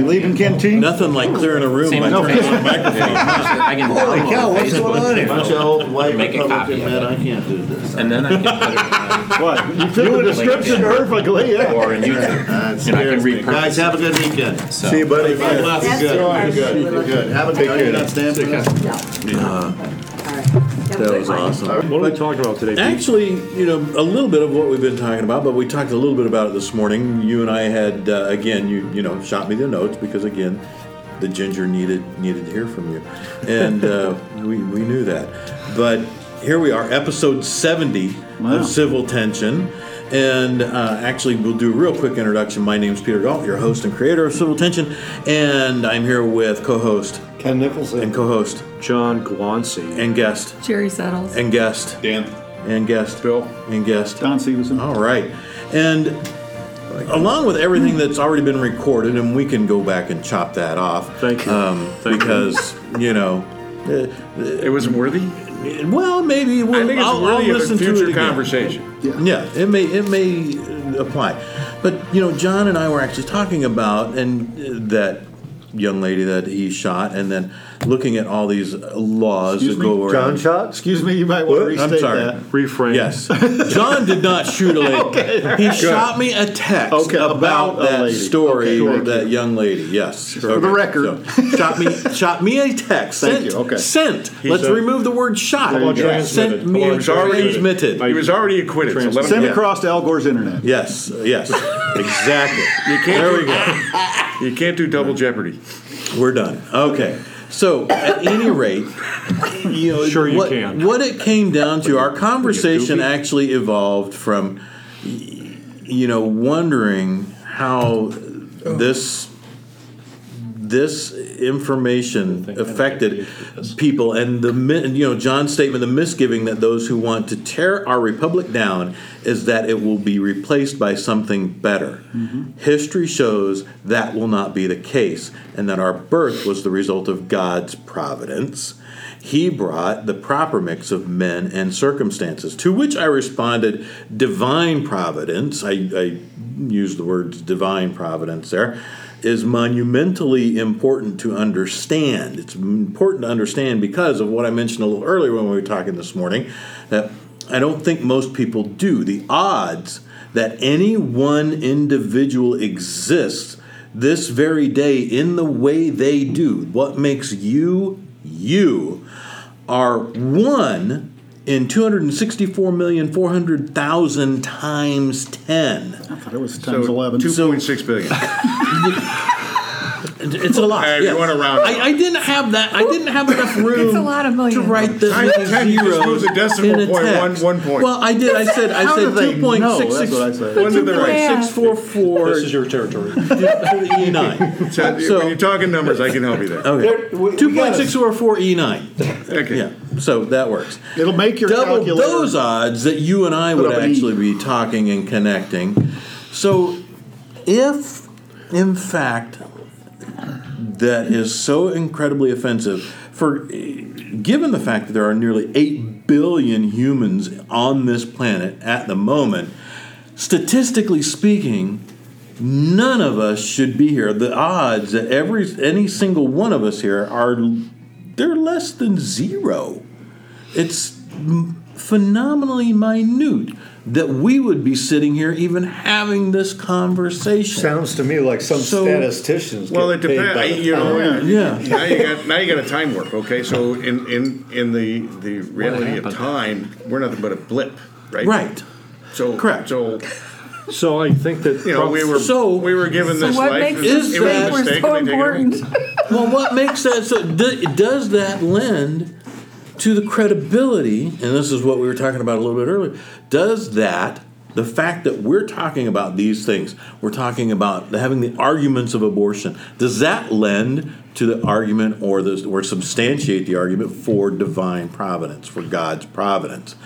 You leaving canteen? Nothing like clearing a room Same by with turning on the Facebook. microphone. I can Holy cow, what's going on here? Bunch of old white Make a copy Republican of men. I can't do this. And then I can put it What? You fit the description perfectly, yeah. or in YouTube. That And I can scares me. repurpose Guys, have a good weekend. So- See you, buddy. That's Good, the part good, we were good, looking good. Have a for. good, are you not staying That was awesome. What are we talking about today? Pete? Actually, you know, a little bit of what we've been talking about, but we talked a little bit about it this morning. You and I had uh, again, you you know, shot me the notes because again, the ginger needed needed to hear from you, and uh, we we knew that. But here we are, episode seventy Wow. of Civil Tension. And uh, actually, we'll do a real quick introduction. My name's Peter Galt, your host and creator of Civil Tension, and I'm here with co-host Ken Nicholson. and co-host John Gloncy. and guest Jerry Settles. and guest Dan. and guest Bill. and guest. Don Stevenson. All right. And along with everything that's already been recorded, and we can go back and chop that off. Thank you. Um, Thank you. because, you know, uh, It was worthy. Well, maybe we'll, I think it's I'll, I'll of a listen to it future again. conversation. Yeah, it may it may apply, but you know, John and I were actually talking about and uh, that young lady that he shot, and then looking at all these uh, laws Excuse that go me? around. John shot? Excuse me, you might want to restate I'm sorry. that. Reframe. Yes, John did not shoot a lady. Okay. He shot me a text Okay, about, about a that lady. story, Okay, of that young lady. Yes, For the record. so, shot me shot me a text. Thank sent, you, okay. Sent. Let's said- remove the word shot. How about Yeah. transmitted? Sent me How a about transmitted? transmitted. He was already acquitted. So let him Send go. across to Al Gore's internet. Yes, yes, exactly. You can't There we go. You can't do double jeopardy. We're done. Okay. So, at any rate, you know, Sure you what, can. what it came down to, our conversation actually evolved from, you know, wondering how this this information affected people and the you know John's statement the misgiving that those who want to tear our republic down is that it will be replaced by something better. History shows that will not be the case and that our birth was the result of God's providence. He brought the proper mix of men and circumstances to which I responded divine providence. I, I used the words divine providence there is monumentally important to understand. It's important to understand because of what I mentioned a little earlier when we were talking this morning that I don't think most people do. The odds that any one individual exists this very day in the way they do, what makes you you, are one in 264,400,000 times 10. I thought it was So times 11. two point six billion. It's a lot. Hey, if you yeah. wanna round I, I didn't have that. I didn't have enough room. It's a lot of million. to write the Tiny many ten, you just zeros lose a decimal in a point, one- text. one point. Well, I did. I said. I How said do two point know? six That's what I said. One to. Six four four. This is your territory. E nine. So, So- when you're talking numbers, I can help you there. Okay. we- we Two point gotta- six four four E nine. Okay. Yeah. So that works. It'll make your Double calculator. those odds that you and I would up an actually be talking and connecting. So, if in fact that is so incredibly offensive, for given the fact that there are nearly eight billion humans on this planet at the moment, statistically speaking, none of us should be here. The odds that every any single one of us here are they're less than zero. It's phenomenally minute that we would be sitting here even having this conversation. Sounds to me like some So- statisticians Well, it get paid depends. by the You know, pound. Yeah. now you got now you got a time warp. Okay, so in in in the the reality of time, we're nothing but a blip, right? Right. So Correct. So So I think that you know we were So- we were given So this what life. makes it us was- it was a think we're so and they take it away. important? Well, what makes that so? do- Does that lend to the credibility? And this is what we were talking about a little bit earlier. Does that the fact that we're talking about these things, we're talking about having the arguments of abortion, does that lend to the argument or the or substantiate the argument for divine providence, for God's providence?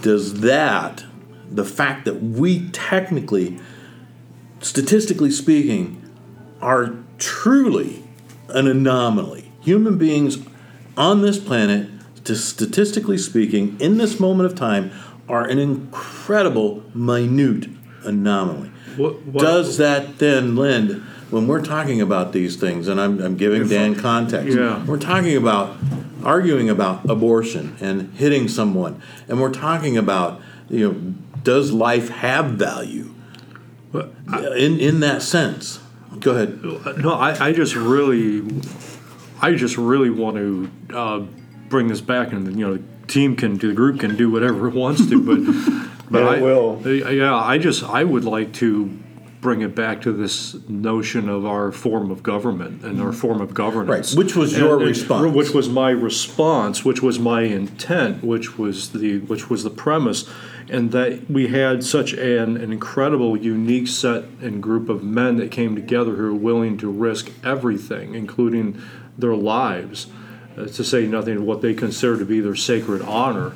Does that the fact that we technically, statistically speaking, are truly an anomaly. Human beings on this planet, to statistically speaking, in this moment of time, are an incredible, minute anomaly. What- what- Does that then lend when we're talking about these things, and I'm, I'm giving Dan context, Yeah. we're talking about arguing about abortion and hitting someone, and we're talking about you know, does life have value? in in that sense, go ahead. No, I, I just really, I just really want to uh, bring this back, and you know, the team can, the group can do whatever it wants to, but but And I will. Yeah, I just I would like to bring it back to this notion of our form of government and our form of governance. Right, which was your response. Which was my response, which was my intent, which was the which was the premise, and that we had such an, an incredible, unique set and group of men that came together who were willing to risk everything, including their lives, uh, to say nothing of what they consider to be their sacred honor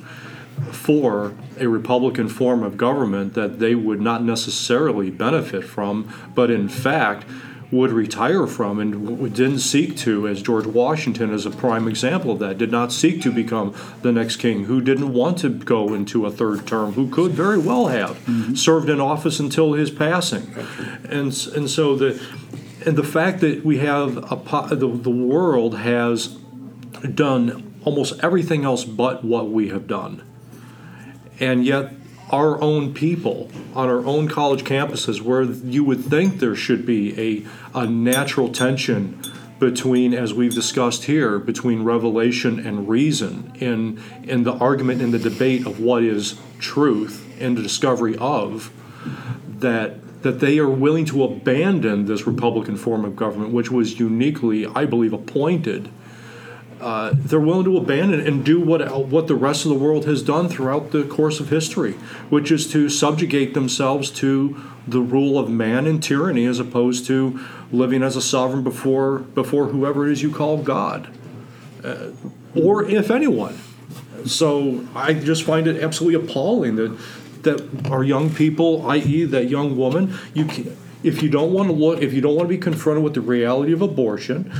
for a Republican form of government that they would not necessarily benefit from, but in fact would retire from and didn't seek to, as George Washington is a prime example of that, did not seek to become the next king, who didn't want to go into a third term, who could very well have served in office until his passing. And, and so the, and the fact that we have a, the, the world has done almost everything else but what we have done. And yet our own people on our own college campuses where you would think there should be a, a natural tension between as we've discussed here between revelation and reason in in the argument in the debate of what is truth and the discovery of that that they are willing to abandon this republican form of government which was uniquely i believe appointed uh, they're willing to abandon and do what what the rest of the world has done throughout the course of history, which is to subjugate themselves to the rule of man and tyranny, as opposed to living as a sovereign before before whoever it is you call God, uh, or if anyone. So I just find it absolutely appalling that that our young people, i.e., that young woman, you can, if you don't want to look, if you don't want to be confronted with the reality of abortion,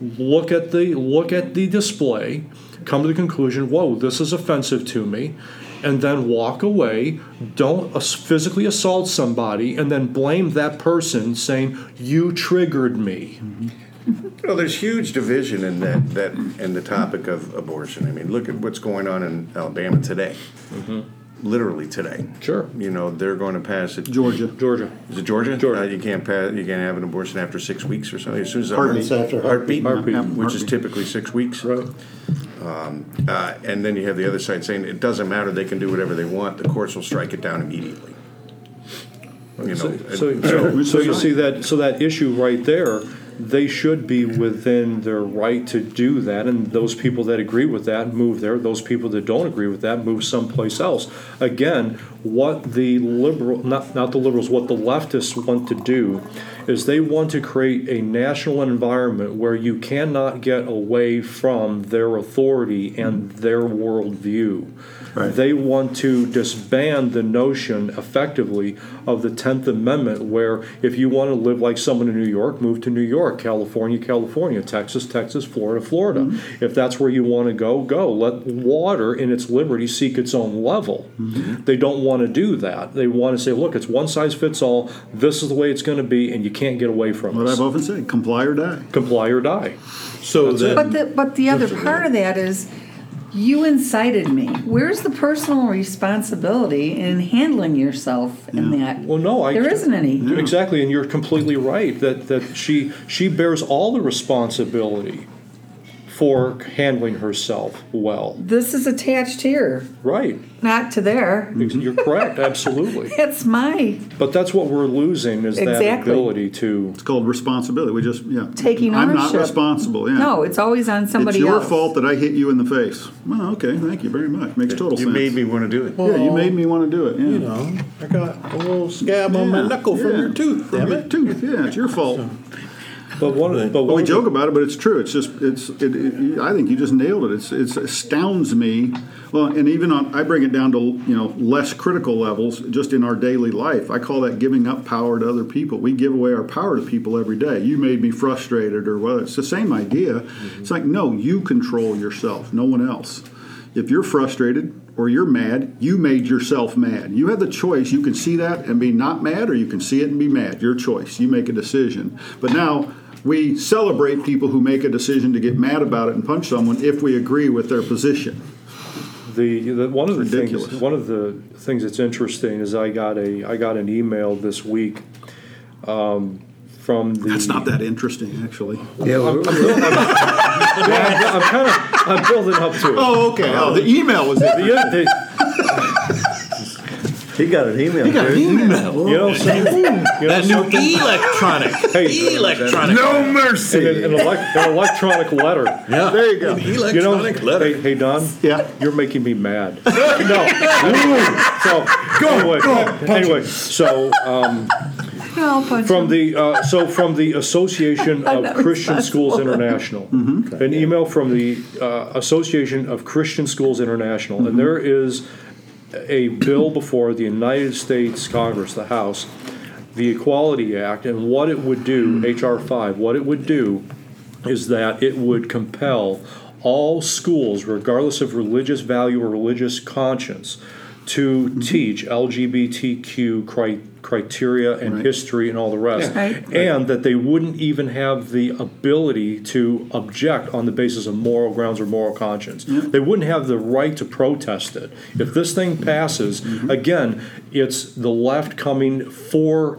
look at the look at the display, come to the conclusion, whoa, this is offensive to me, and then walk away. Don't physically assault somebody and then blame that person, saying you triggered me. Mm-hmm. You know, there's huge division in that, that in the topic of abortion. I mean, look at what's going on in Alabama today. Mm-hmm. Literally today. Sure. You know, they're going to pass it. Georgia. Georgia. Is it Georgia? Georgia. Uh, you can't pass. You can't have an abortion after six weeks or something. As soon as the Heartbeat. heart- After heartbeat, Heartbeat. which is typically six weeks. Right. Uh, and then you have the other side saying it doesn't matter. They can do whatever they want. The courts will strike it down immediately. You know. So, so, so- so you see that so that issue right there, they should be within their right to do that, and those people that agree with that move there. Those people that don't agree with that move someplace else. Again, what the liberal not not the liberals, what the leftists want to do is they want to create a national environment where you cannot get away from their authority and their worldview. Right. They want to disband the notion effectively of the 10th Amendment, where if you want to live like someone in New York, move to New York, California, California, Texas, Texas, Florida, Florida. Mm-hmm. If that's where you want to go, go. Let water in its liberty seek its own level. Mm-hmm. They don't want to do that. They want to say, look, it's one size fits all. This is the way it's going to be, and you can't get away from it. What. I've often said, comply or die. Comply or die. So then, But the, but the other part of that is, you incited me. Where's the personal responsibility in handling yourself in that? Well, no, I There isn't any. Exactly, and you're completely right that that she she bears all the responsibility for handling herself well. This is attached here, Right, not to there. you're correct, absolutely. It's my But that's what we're losing is that Exactly. ability to. It's called responsibility. We just yeah. Taking I'm not responsible. Yeah. no. It's always on somebody else. it's your else. fault that I hit you in the face. Well, okay, thank you very much. Makes total sense. you sense. made me want to do it. Yeah, you made me want to do it. Yeah. you know, I got a little scab on my Yeah, knuckle from yeah. your tooth. From Damn your it. tooth. Yeah, it's your fault. But one, but Well, we joke about it, but it's true. It's just it's. It, it, I think you just nailed it. It's it astounds me. Well, and even on I bring it down to you know less critical levels, just in our daily life. I call that giving up power to other people. We give away our power to people every day. You made me frustrated, or well, it's the same idea. It's like no, you control yourself, no one else. If you're frustrated, or you're mad, you made yourself mad. You have the choice. You can see that and be not mad, or you can see it and be mad. Your choice. You make a decision. But now we celebrate people who make a decision to get mad about it and punch someone if we agree with their position. The, the one of the Ridiculous. things one of the things that's interesting is I got a I got an email this week um, from the That's not that interesting, actually. Yeah, we're- Yeah, I'm, kind of I'm building up to it. Oh, okay. Oh, the email was it. The- the- he got an email. Got an dude. email. you know, some, you know, That new electronic, Hey, electronic, No an, mercy. an, elec- an electronic letter. yeah, There you go. You know, electronic letter. hey, hey, Don. Yeah. You're making me mad. no. so anyway, anyway, so um, I'll from him. the uh, so from the Association of Christian Schools responsible. International, an email from the uh, Association of Christian Schools International, and there is a bill before the United States Congress, the House, the Equality Act, and what it would do, HR five, what it would do is that it would compel all schools, regardless of religious value or religious conscience, to teach LGBTQ cri- criteria and Right. history and all the rest. Right. And that they wouldn't even have the ability to object on the basis of moral grounds or moral conscience. They wouldn't have the right to protest it. If this thing passes, mm-hmm. again, it's the left coming for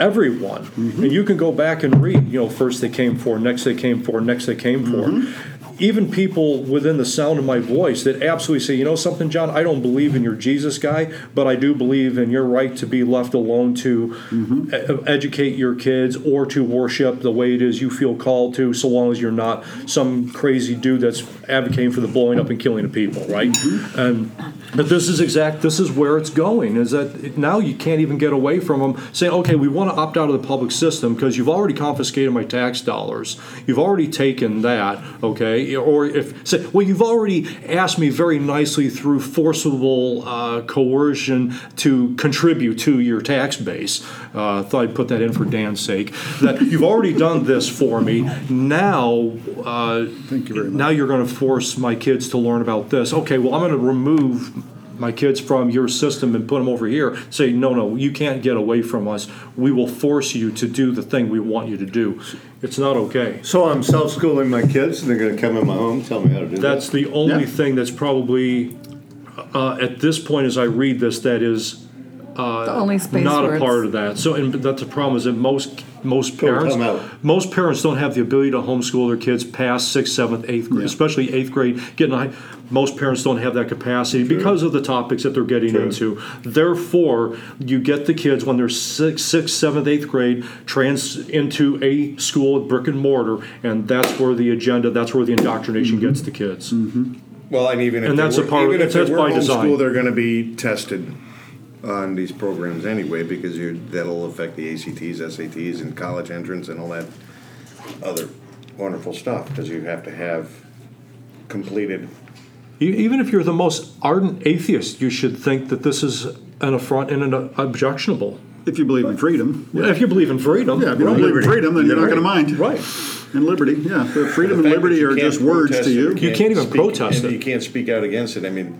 everyone. Mm-hmm. And you can go back and read, you know, first they came for, next they came for, next they came for. Mm-hmm. Even people within the sound of my voice that absolutely say, you know something, John, I don't believe in your Jesus guy, but I do believe in your right to be left alone to mm-hmm. e- educate your kids or to worship the way it is you feel called to, so long as you're not some crazy dude that's advocating for the blowing up and killing of people, right? Mm-hmm. And but this is exact. This is where it's going. Is that now you can't even get away from them saying, okay, we want to opt out of the public system because you've already confiscated my tax dollars. You've already taken that, okay? Or if say, well, you've already asked me very nicely through forcible uh, coercion to contribute to your tax base. Uh, thought I'd put that in for Dan's sake. That you've already done this for me. Now, uh, Thank you very much. now you're going to force my kids to learn about this. Okay, well, I'm going to remove my kids from your system and put them over here. Say, no, no, you can't get away from us. We will force you to do the thing we want you to do. It's not okay. So I'm self-schooling my kids, and they're going to come in my home, tell me how to do That's that. the only Yeah. thing that's probably, uh, at this point, as I read this, that is the only space not where a part of that. So, and that's the problem is that most most parents come most parents don't have the ability to homeschool their kids past sixth, seventh, eighth grade, Yeah. especially eighth grade. Getting high, most parents don't have that capacity because of the topics that they're getting into. Therefore, you get the kids when they're sixth, sixth, seventh, eighth grade trans into a school with brick and mortar, and that's where the agenda, that's where the indoctrination Mm-hmm. gets the kids. Well, and even if And they that's a part- even if they that's were by design. homeschool, they're going to be tested on these programs anyway because you that'll affect the ACTs, SATs, and college entrance and all that other wonderful stuff because you have to have completed. E- Even if you're the most ardent atheist, you should think that this is an affront and an objectionable. If you believe in freedom. If you believe in freedom, Yeah, if you don't right. believe in freedom, then you're not going to mind. Right. And liberty, yeah. But freedom and liberty are just words to it, you. You can't even speak- protest it. You can't speak out against it. I mean,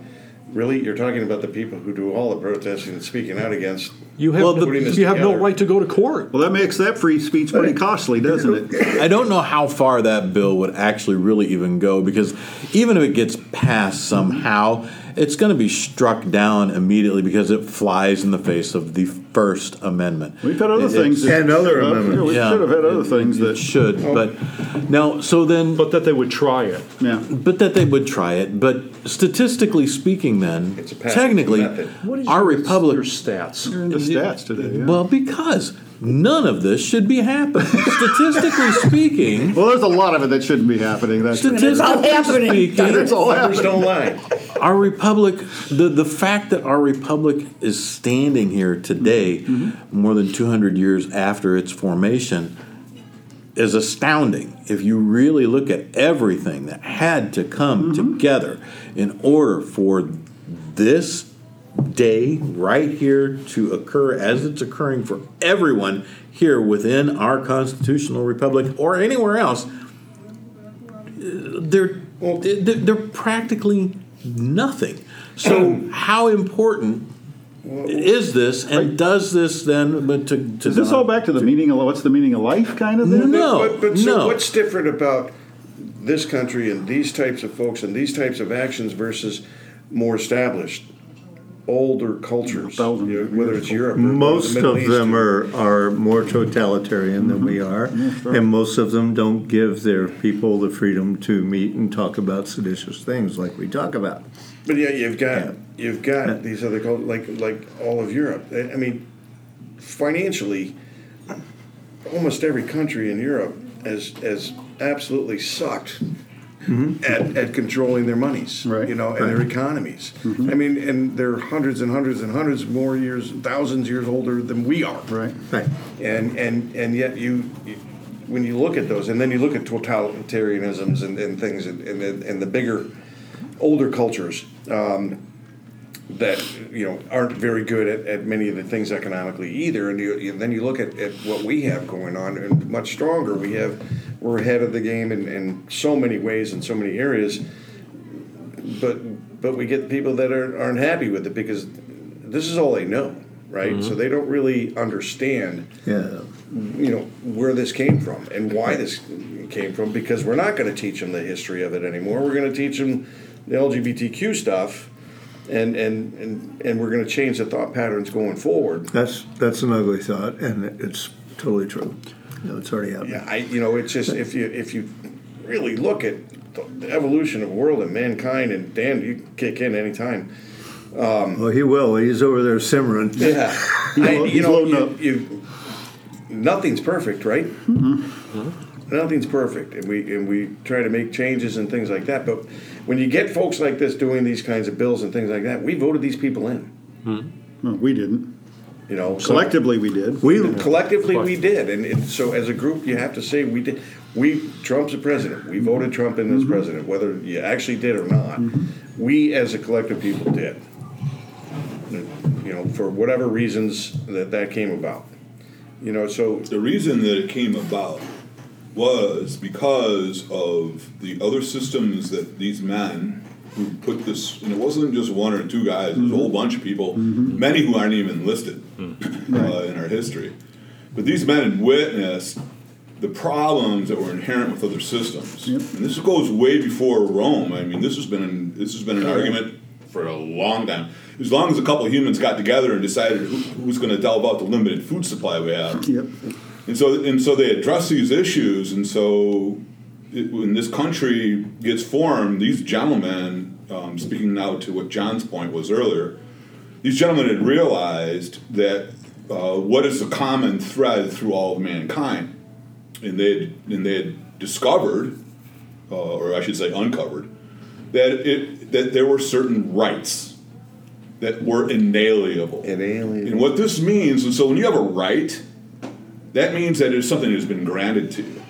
really, you're talking about the people who do all the protesting and speaking out against. You have Well, no, the- you have no right to go to court. Well, that makes that free speech pretty costly, doesn't it? I don't know how far that bill would actually really even go because even if it gets passed somehow, it's going to be struck down immediately because it flies in the face of the First Amendment. We've had other It- things. that- And other amendments. yeah, We Yeah. should have had other It- things it that, should, oh. but now so then, But that they would try it. yeah. but that they would try it. But statistically speaking, then It's a technically, it's a method. What is our your, republic your stats? You're into stats today, yeah. Well, because none of this should be happening. Statistically speaking, Well, there's a lot of it that shouldn't be happening. That's statistically happening. speaking, It's all Numbers happening. don't lie. Our republic, the, the fact that our republic is standing here today, mm-hmm. more than 200 years after its formation, is astounding. If you really look at everything that had to come mm-hmm. together in order for this day right here to occur as it's occurring for everyone here within our constitutional republic or anywhere else they're, they're practically nothing So, how important is this, and does this then? But to, to Is this all back to the meaning of what's the meaning of life, kind of thing? No, But, but so no. what's different about this country and these types of folks and these types of actions versus more established, older cultures, Thousand you know, whether it's Europe or Most the of East them or- are, are more totalitarian than we are, and most of them don't give their people the freedom to meet and talk about seditious things like we talk about. But yeah, you've got Yeah. you've got these other cul- like like all of Europe. I I mean, financially, almost every country in Europe has has absolutely sucked at, at controlling their monies, Right. You know, and their economies. I mean, and they're hundreds and hundreds and hundreds more years, thousands years older than we are, Right. Right. and and and yet you, you when you look at those and then you look at totalitarianisms and, and things and, and, the- and the bigger older cultures um, that you know aren't very good at, at many of the things economically either and you, you, then you look at, at what we have going on and much stronger we have we're ahead of the game in, in so many ways in so many areas but but we get people that are, aren't happy with it because this is all they know right mm-hmm. so they don't really understand Yeah. you know where this came from and why this came from because we're not going to teach them the history of it anymore. We're going to teach them the LGBTQ stuff, and and and and we're going to change the thought patterns going forward. That's that's an ugly thought, and it's totally true. No, it's already happening. Yeah, I you know it's just if you if you really look at the, the evolution of the world and mankind, and Dan, you can kick in anytime. Um, well, he will. He's over there simmering. Yeah, He's I, you know, you, up. you, nothing's perfect, right? Mm-hmm. Mm-hmm. Nothing's perfect, and we and we try to make changes and things like that. But when you get folks like this doing these kinds of bills and things like that, we voted these people in. Mm-hmm. No, we didn't. You know, so Collectively, we did. We collectively we did, and, and so as a group, you have to say we did. We Trump's a president. We voted Trump in as mm-hmm. president, whether you actually did or not. Mm-hmm. We as a collective people did. You know, for whatever reasons that that came about. You know, so The reason that it came about was because of the other systems that these men who put this, and it wasn't just one or two guys, it was a whole bunch of people, many who aren't even listed uh, in our history. But these men witnessed the problems that were inherent with other systems, and this goes way before Rome. I mean, this has been this has been an argument for a long time. As long as a couple of humans got together and decided who, who's going to delve out the limited food supply we have, Yep. and so, and so they address these issues, and so when this country gets formed, these gentlemen, um, speaking now to what John's point was earlier, these gentlemen had realized that uh, what is the common thread through all of mankind, and they had, and they had discovered, uh, or I should say, uncovered, that it that there were certain rights that were inalienable. Inalienable. And what this means, and so when you have a right, that means that it's something that's been granted to you.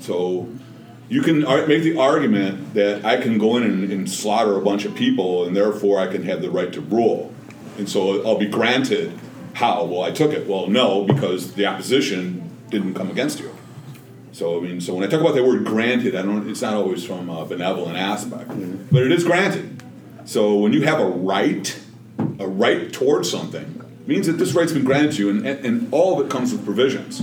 So you can ar- make the argument that I can go in and, and slaughter a bunch of people, and therefore I can have the right to rule. And so I'll be granted how? Well, I took it. Well, no, because the opposition didn't come against you. So I mean, so when I talk about the word granted, I don't. It's not always from a benevolent aspect, mm-hmm. but it is granted. So when you have a right, a right towards something, means that this right's been granted to you, and, and, and all of it comes with provisions.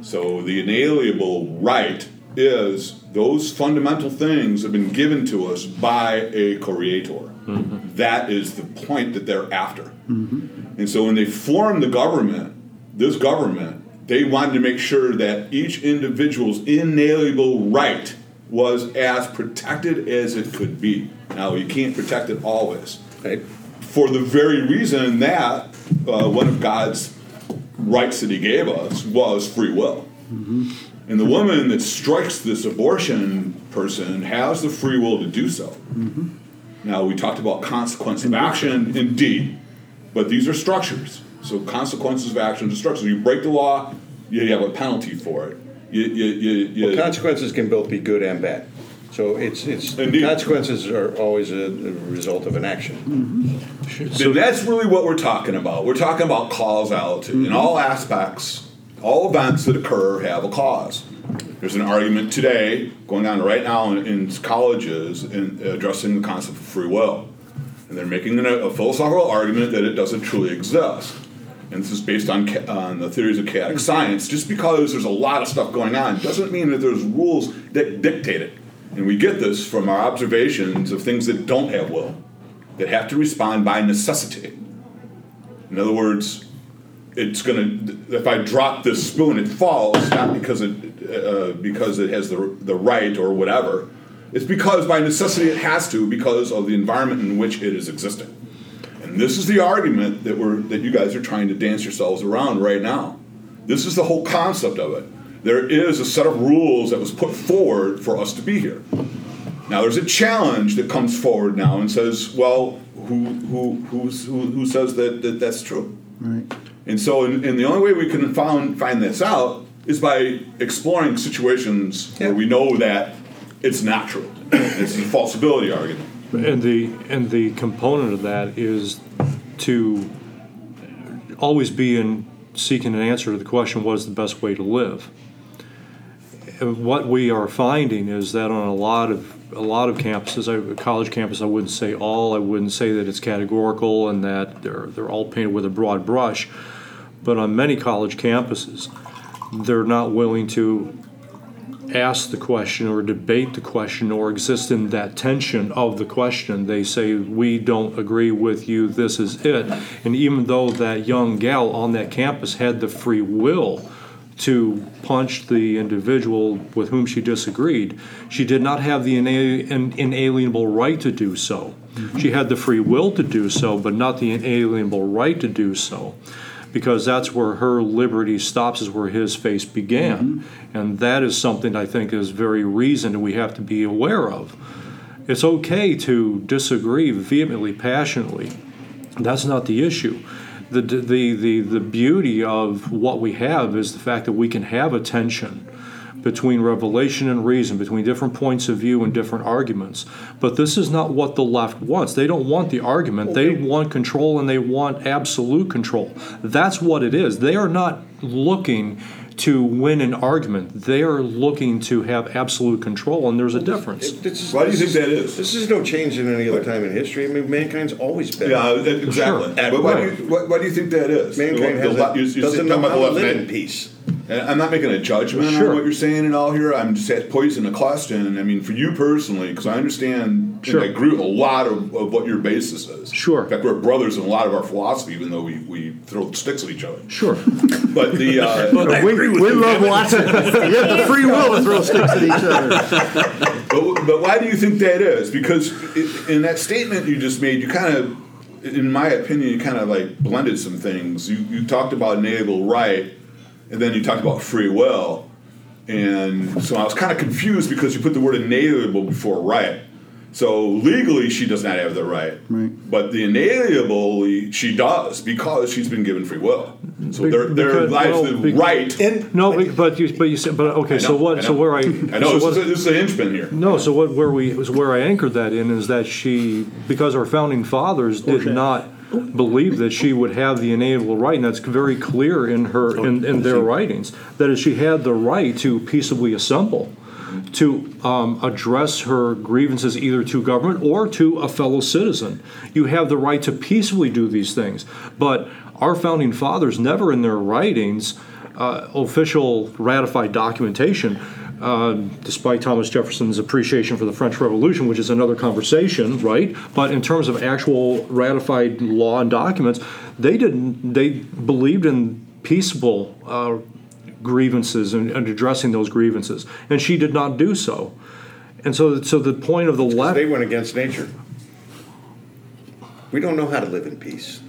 So the inalienable right is those fundamental things have been given to us by a creator. Mm-hmm. That is the point that they're after. Mm-hmm. And so when they formed the government, this government, they wanted to make sure that each individual's inalienable right was as protected as it could be. Now, you can't protect it always. right? For the very reason that uh, one of God's rights that He gave us was free will. Mm-hmm. And the woman that strikes this abortion person has the free will to do so. Mm-hmm. Now, we talked about consequence of action, indeed, but these are structures. So, consequences of action are structures. You break the law, you have a penalty for it. You, you, you, you, Well, consequences can both be good and bad. So it's it's Indeed. consequences are always a, a result of an action. Mm-hmm. So that's really what we're talking about. We're talking about causality in mm-hmm. all aspects. All events that occur have a cause. There's an argument today going on right now in, in colleges in addressing the concept of free will. and they're making a, a philosophical argument that it doesn't truly exist. And this is based on, on the theories of chaotic science. Just because there's a lot of stuff going on doesn't mean that there's rules that dictate it. And we get this from our observations of things that don't have will, that have to respond by necessity. In other words, it's going to, if I drop this spoon, it falls, not because it, uh, because it has the, the right or whatever. It's because by necessity it has to, because of the environment in which it is existing. And this is the argument that we're that you guys are trying to dance yourselves around right now. This is the whole concept of it. There is a set of rules that was put forward for us to be here. Now there's a challenge that comes forward now and says, well, who who who's, who, who says that, that that's true? Right. And so, and, and the only way we can found, find this out is by exploring situations where we know that it's not true. It's a falsibility argument. And the and the component of that is to always be in seeking an answer to the question, what is the best way to live? And what we are finding is that on a lot of a lot of campuses, I, college campus, I wouldn't say all, I wouldn't say that it's categorical and that they're they're all painted with a broad brush, but on many college campuses, they're not willing to ask the question or debate the question or exist in that tension of the question. They say, We don't agree with you, this is it. And even though that young gal on that campus had the free will to punch the individual with whom she disagreed, she did not have the inalienable right to do so. She had the free will to do so, but not the inalienable right to do so because that's where her liberty stops, is where his face began. Mm-hmm. And that is something I think is very reasoned we have to be aware of. It's okay to disagree vehemently, passionately. That's not the issue. The, the, the, the beauty of what we have is the fact that we can have a tension between revelation and reason, between different points of view and different arguments. But this is not what the left wants. They don't want the argument, they want control and they want absolute control. That's what it is. They are not looking to win an argument, they are looking to have absolute control, and there's a difference. This is- Why do you think is- that is? This is no change in any other time in history. I mean, mankind's always been. Yeah, exactly. Sure. But why do, you, why, why do you think that is? Mankind The has le- a, you- you doesn't said- know about how to live in peace. And I'm not making a judgment Sure. on what you're saying at all here. I'm just posing a question. And I mean, for you personally, because I understand Sure. and I agree with a lot of, of what your basis is. Sure. In fact, we're brothers in a lot of our philosophy, even though we, we throw sticks at each other. Sure. But the uh, We, we love watching. You have the free will to throw sticks at each other. but, but why do you think that is? Because i in that statement you just made, you kind of, in my opinion, you kind of like blended some things. You, you talked about inalienable right, and then you talked about free will. And so I was kind of confused because you put the word inalienable before right. So legally, she does not have the right, Right. but the inalienable she does because she's been given free will. So Be- there, there lies well, the be- right. No, but- but you, but you said, but okay. I So what? So where I? I know so this, what- is a, this is an inchman here. No, so what where we was where I anchored that in is that she because our founding fathers did not believe that she would have the inalienable right, and that's very clear in her in, in their writings. That is, she had the right to peaceably assemble, to um, address her grievances either to government or to a fellow citizen. You have the right to peacefully do these things, but our founding fathers never in their writings, uh, official ratified documentation uh, despite Thomas Jefferson's appreciation for the French Revolution, which is another conversation, right? But in terms of actual ratified law and documents, they didn't. They believed in peaceable uh, grievances and, and addressing those grievances, and she did not do so. And so, so the point of the left. They went against nature. We don't know how to live in peace.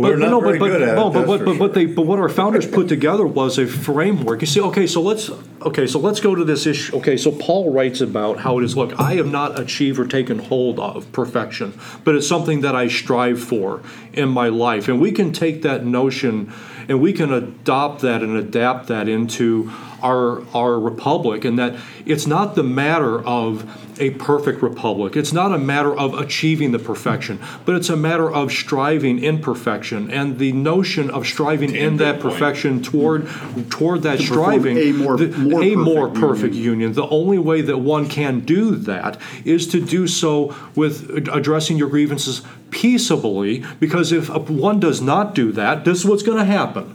We're not no, very but, good at no, it, but, but, but, but sure. they but what our founders put together was a framework. You see, okay, so let's okay, so let's go to this issue. Okay, so Paul writes about how it is. Look, I have not achieved or taken hold of perfection, but it's something that I strive for in my life, and we can take that notion and we can adopt that and adapt that into our our republic, and that it's not the matter of a perfect republic. It's not a matter of achieving the perfection, but it's a matter of striving in perfection. And the notion of striving in that good point. perfection toward toward that perform striving a more- the- more a more perfect perfect union. The only way that one can do that is to do so with addressing your grievances peaceably. Because if one does not do that, this is what's going to happen.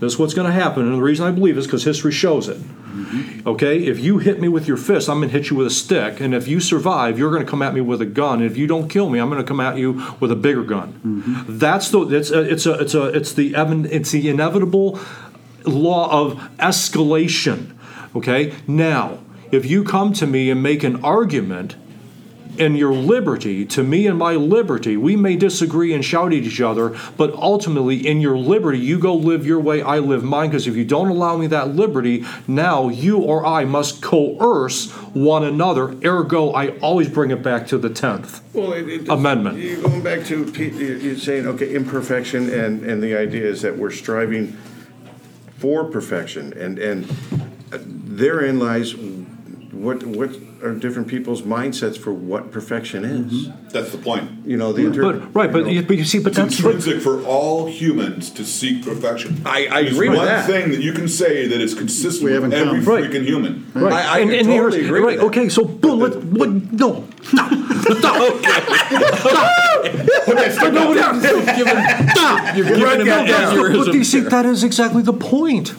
This is what's going to happen, and the reason I believe is because history shows it. Mm-hmm. Okay, if you hit me with your fist, I'm going to hit you with a stick, and if you survive, you're going to come at me with a gun. And if you don't kill me, I'm going to come at you with a bigger gun. Mm-hmm. That's the it's a, it's a it's a it's the it's the inevitable law of escalation. Okay, now if you come to me and make an argument in your liberty, to me and my liberty, we may disagree and shout at each other, but ultimately, in your liberty, you go live your way, I live mine, because if you don't allow me that liberty, now you or I must coerce one another. Ergo, I always bring it back to the 10th. Well, it, it, Amendment. You're going back to you're saying okay, imperfection, and and the idea is that we're striving for perfection, and and uh, therein lies what what are different people's mindsets for what perfection is. Mm-hmm. That's the point. You know, the inter- But right, but you you, know, but you see, but It's that's but, intrinsic for all humans to seek perfection. I- I agree with that. one that. thing that you can say that is consistent We with every come. Right. freaking human. right, I- I and, and totally here's agree with right. that. Okay, so boom, let, let no, stop, stop. But nobody else is giving- stop. You're giving him But that's the- aneurysm But you see, here. that is exactly the point.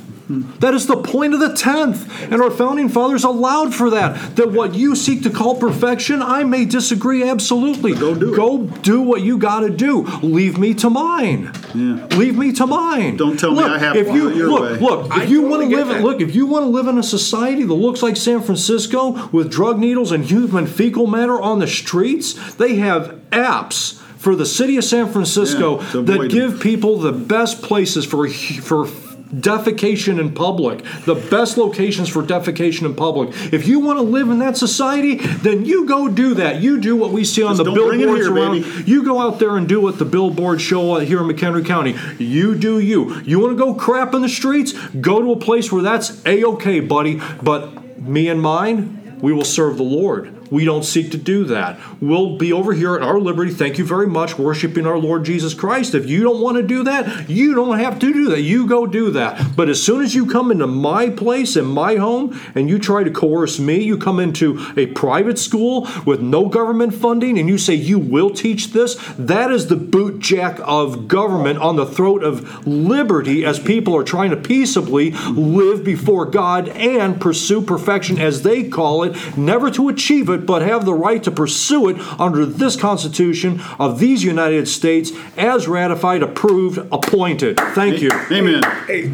That is the point of the tenth, and our founding fathers allowed for that. That what you seek to call perfection, I may disagree absolutely. go do it. Go do what you got to do. Leave me to mine. Yeah. Leave me to mine. Don't tell me I have if to you your look, way. look. If I you totally want to get live, that. look. If you want to live in a society that looks like San Francisco with drug needles and human fecal matter on the streets, they have apps for the city of San Francisco Yeah, that avoid give people the best places for for defecation in public, the best locations for defecation in public. If you want to live in that society, then you go do that. You do what we see on Just the don't bring it billboards here, around. baby. You go out there and do what the billboards show here in McHenry County. You do you. You want to go crap in the streets? Go to a place where that's a okay, buddy. But me and mine, we will serve the Lord. We don't seek to do that. We'll be over here at our liberty. Thank you very much, worshiping our Lord Jesus Christ. If you don't want to do that, you don't have to do that. You go do that. But as soon as you come into my place in my home and you try to coerce me, you come into a private school with no government funding and you say you will teach this, that is the bootjack of government on the throat of liberty as people are trying to peaceably live before God and pursue perfection as they call it, never to achieve it, but have the right to pursue it under this Constitution of these United States as ratified, approved, appointed. Thank you. Amen. Hey,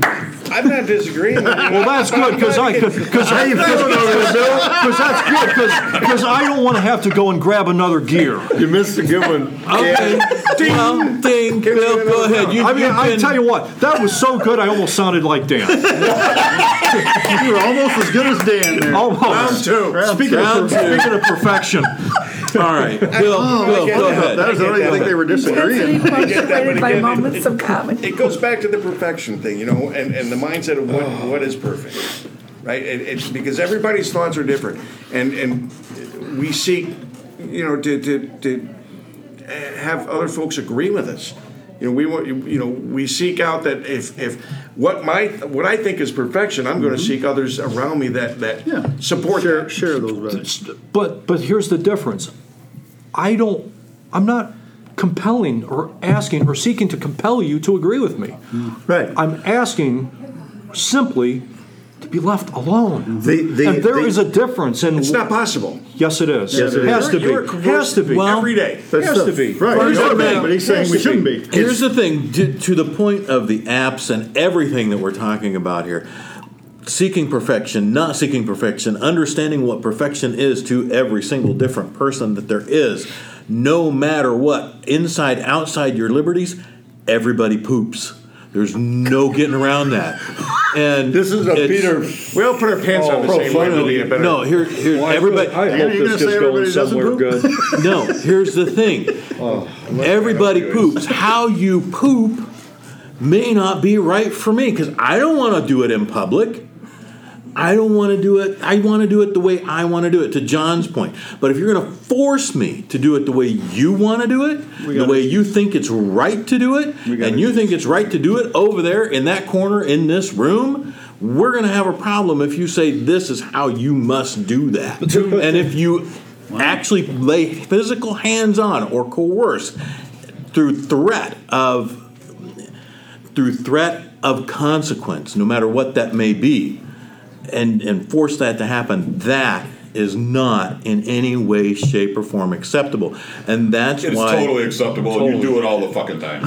I'm not disagreeing. Well, that's good because I because because that's good because because I don't want to have to go and grab another gear. You missed a good one. Okay. Well, ding, Bill, go ahead. You, I mean, I been- tell you what, that was so good. I almost sounded like Dan. You were almost as good as Dan there. Almost. Round two. Speaking Round of, two. speaking of perfection, All right, Bill, Bill, get go that. ahead. That was already, I think they were disagreeing. punctuated by moments of comedy. It goes back to the perfection thing, you know, and, and the mindset of what, what is perfect, right? It, it's because everybody's thoughts are different, and and we seek, you know, to to, to eh, have other folks agree with us. You know, we want you know we seek out that if if what my what I think is perfection, I'm going to mm-hmm. seek others around me that that Yeah. support Share, that. share those values. but but here's the difference. I don't. I'm not compelling or asking or seeking to compel you to agree with me. Mm-hmm. Right. I'm asking simply to be left alone. The- the- and there the- is a difference in. It's not possible. Yes, it is. Yes, it it has to You're- be. you're has to be. Well, Every day. That's has the- to be. Right, Here's the thing. but he's saying we shouldn't be. Here's the thing to, to the point of the apps and everything that we're talking about here seeking perfection, not seeking perfection, understanding what perfection is to every single different person that there is, no matter what, inside, outside your liberties, everybody poops. There's no getting around that. And This is a Peter. We all put our pants on the same way. to be a better- No, here, here, everybody. I Yeah, hope this gonna is going somewhere good. No, here's the thing. Oh, everybody poops. How you poop may not be right for me because I don't want to do it in public. I don't want to do it. I want to do it the way I want to do it. To John's point, but if you're going to force me to do it the way you want to do it, the way you think it's right to do it, and you think it's right to do it over there in that corner in this room, we're going to have a problem if you say this is how you must do that. and if you actually lay physical hands on or coerce through threat of through threat of consequence, no matter what that may be, and, and force that to happen, that is not in any way, shape, or form acceptable. And that's It's why. It's totally acceptable, and you do it all the fucking time.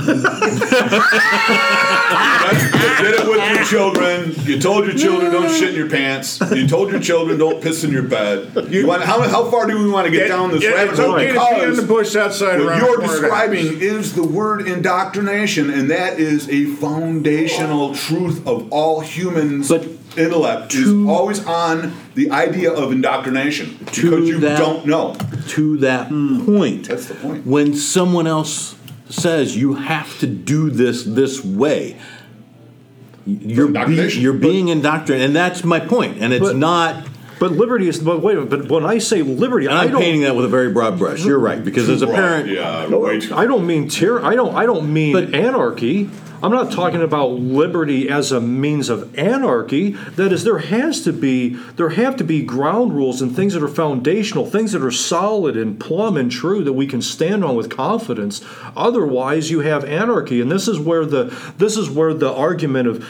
You did it with your children. You told your children don't shit in your pants. You told your children don't piss in your bed. You want, how, how far do we want to get down this Yeah, rabbit hole? okay to in the bush outside what you're the corner. describing is the word indoctrination, and that is a foundational truth of all humans. But intellect is always on the idea of indoctrination To because you that- don't know. to that hmm. point. That's the point. When someone else says you have to do this this way, you're, be, you're being indoctrinated. And that's my point. And it's But- not. But liberty is. But wait a minute. But when I say liberty, And I I'm don't. painting that with a very broad brush. You're right. Because as a parent, yeah, way too. I don't mean tyr. I don't. I don't mean But- anarchy. I'm not talking about liberty as a means of anarchy. That is, there has to be there have to be ground rules and things that are foundational, things that are solid and plumb and true that we can stand on with confidence. Otherwise, you have anarchy, and this is where the this is where the argument of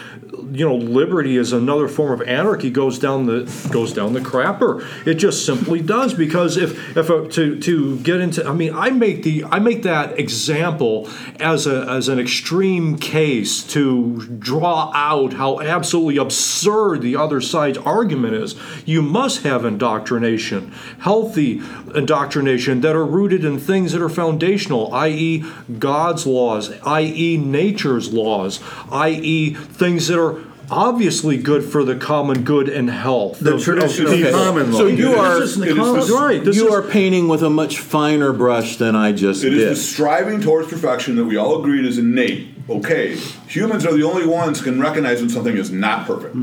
you know liberty is another form of anarchy goes down the goes down the crapper. It just simply does because if if a, to to get into I mean I make the I make that example as a as an extreme case to draw out how absolutely absurd the other side's argument is. You must have indoctrination, healthy indoctrination that are rooted in things that are foundational, i.e., God's laws, i.e., nature's laws, i.e., things that are obviously good for the common good and health. The Of- traditional of common law. So you are is the it is common- the- right. You is, are painting with a much finer brush than I just It did. is the striving towards perfection that we all agreed is innate. Okay, humans are the only ones who can recognize when something is not perfect.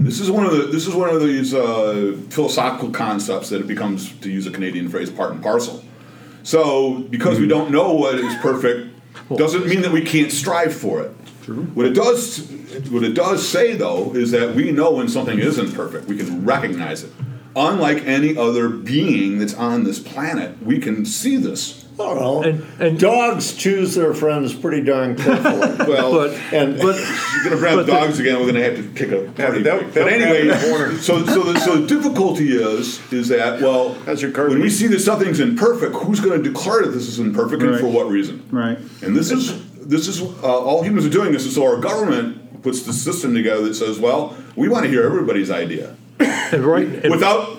This is one of the this is one of these uh, philosophical concepts that it becomes, to use a Canadian phrase, part and parcel. So because we don't know what is perfect, doesn't mean that we can't strive for it. What it does, what it does say though, is that we know when something isn't perfect. We can recognize it. Unlike any other being that's on this planet, we can see this. I don't know. And- and- dogs choose their friends pretty darn carefully. Well, but and but you're gonna grab up but the- dogs again. We're gonna have to kick a party. they'll- break. they'll but anyway, grab the corner. so so the, so the difficulty is is that well, That's your card when we see that something's imperfect, who's going to declare that this is imperfect and for what reason? Right. And this is this is uh, all humans are doing this, and so our government puts the system together that says, well, we want to hear everybody's idea. Right. Without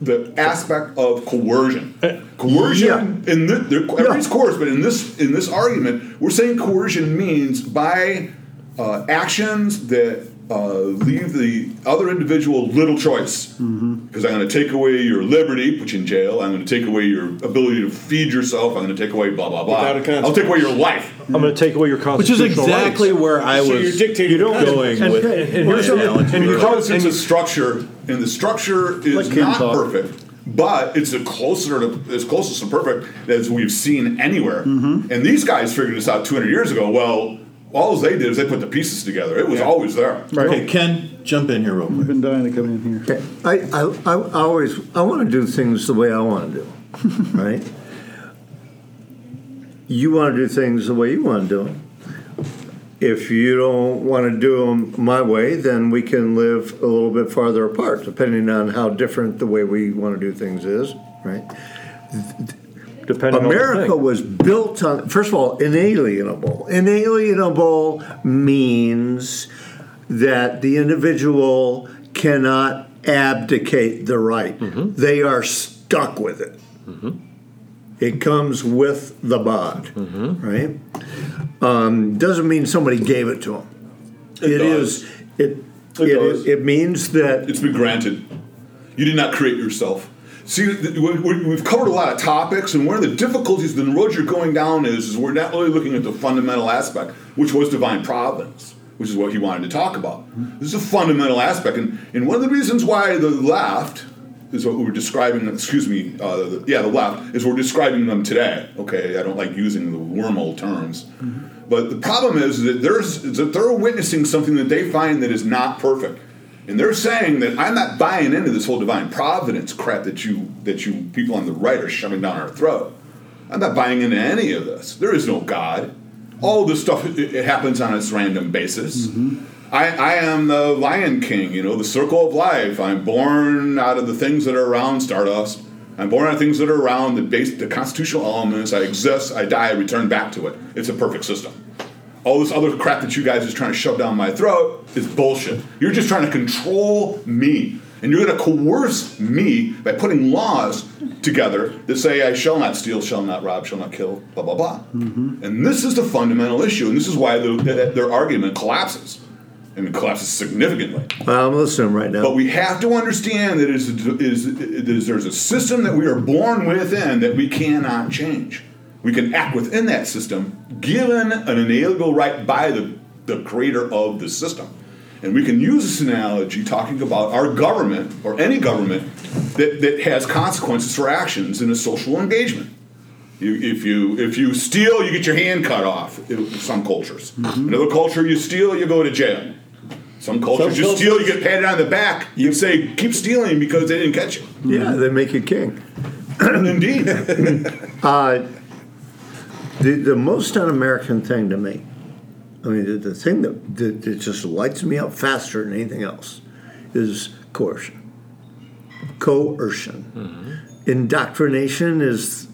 the aspect of coercion. Coercion in this, there, everybody's coerced, but in this in this argument, we're saying coercion means by uh, actions that uh, leave the other individual little choice. Because I'm going to take away your liberty, put you in jail. I'm going to take away your ability to feed yourself. I'm going to take away blah blah blah. Without a consequence. I'll take away your life. I'm going to take away your Which is exactly rights. where I So you're was dictating going and- with and- and my here's something- analogy. and you earlier. don't- Because it's a structure, and the structure is Let Ken not talk. perfect, but it's a closer to as closest to perfect as we've seen anywhere. Mm-hmm. And these guys figured this out 200 years ago. Well, all they did is they put the pieces together. It was always there. Okay, Ken, jump in here real quick. I've been dying to come in here. Okay. I, I, I always I want to do things the way I want to do, right? You want to do things the way you want to do them. If you don't want to do them my way, then we can live a little bit farther apart, depending on how different the way we want to do things is, right? Depending on America was built on, first of all, inalienable. Inalienable means that the individual cannot abdicate the right, Mm-hmm. they are stuck with it. It comes with the bond, Mm-hmm. right? Um, doesn't mean somebody gave it to them. It it does. is. It. It It, does. it means that It's been granted. You did not create yourself. See, we- we- we've covered a lot of topics, and one of the difficulties, the road you're going down is, is we're not really looking at the fundamental aspect, which was divine providence. which is what he wanted to talk about. This is a fundamental aspect, and, and one of the reasons why the left is what we're describing. Excuse me, uh, the, yeah, the left is we're describing them today. Okay, I don't like using the wormhole terms, but the problem is that there's is that they're witnessing something that they find that is not perfect. And they're saying that I'm not buying into this whole divine providence crap that you that you people on the right are shoving down our throat. I'm not buying into any of this. There is no God. All this stuff it, it happens on its random basis. Mm-hmm. I, I am the Lion King, you know, the circle of life. I'm born out of the things that are around Stardust. I'm born out of things that are around the base, the constitutional elements. I exist. I die. I return back to it. It's a perfect system all this other crap that you guys is trying to shove down my throat is bullshit. You're just trying to control me. And you're going to coerce me by putting laws together that say I shall not steal, shall not rob, shall not kill, blah, blah, blah. Mm-hmm. And this is the fundamental issue. And this is why the, the, their argument collapses. And it collapses significantly. I'm listening right now. But we have to understand that is, is, is there's a system that we are born within that we cannot change. We can act within that system, given an inalienable right by the, the creator of the system. And we can use this analogy talking about our government or any government that, that has consequences for actions in a social engagement. You, if you if you steal, you get your hand cut off. In some cultures, mm-hmm. another culture, you steal, you go to jail. Some cultures, you steal, you get patted on the back. You say, "Keep stealing because they didn't catch you." yeah, they make you king. Indeed, uh, The, the most un-American thing to me, I mean, the, the thing that, that, that just lights me up faster than anything else, is coercion. Coercion. Mm-hmm. Indoctrination is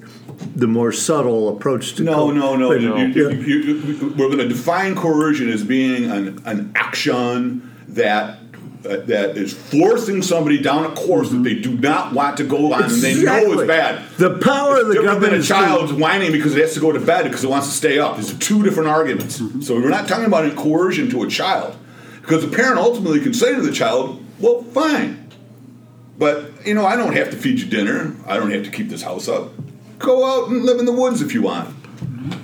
the more subtle approach to no, co- no, no. but- You- you- you- you- we're going to define coercion as being an, an action that. That is forcing somebody down a course that they do not want to go on and they know it's bad. The power of the different government than a is child's whining because it has to go to bed because it wants to stay up. There's two different arguments. Mm-hmm. So we're not talking about coercion to a child because the parent ultimately can say to the child, "Well, fine, but you know I don't have to feed you dinner. I don't have to keep this house up. Go out and live in the woods if you want."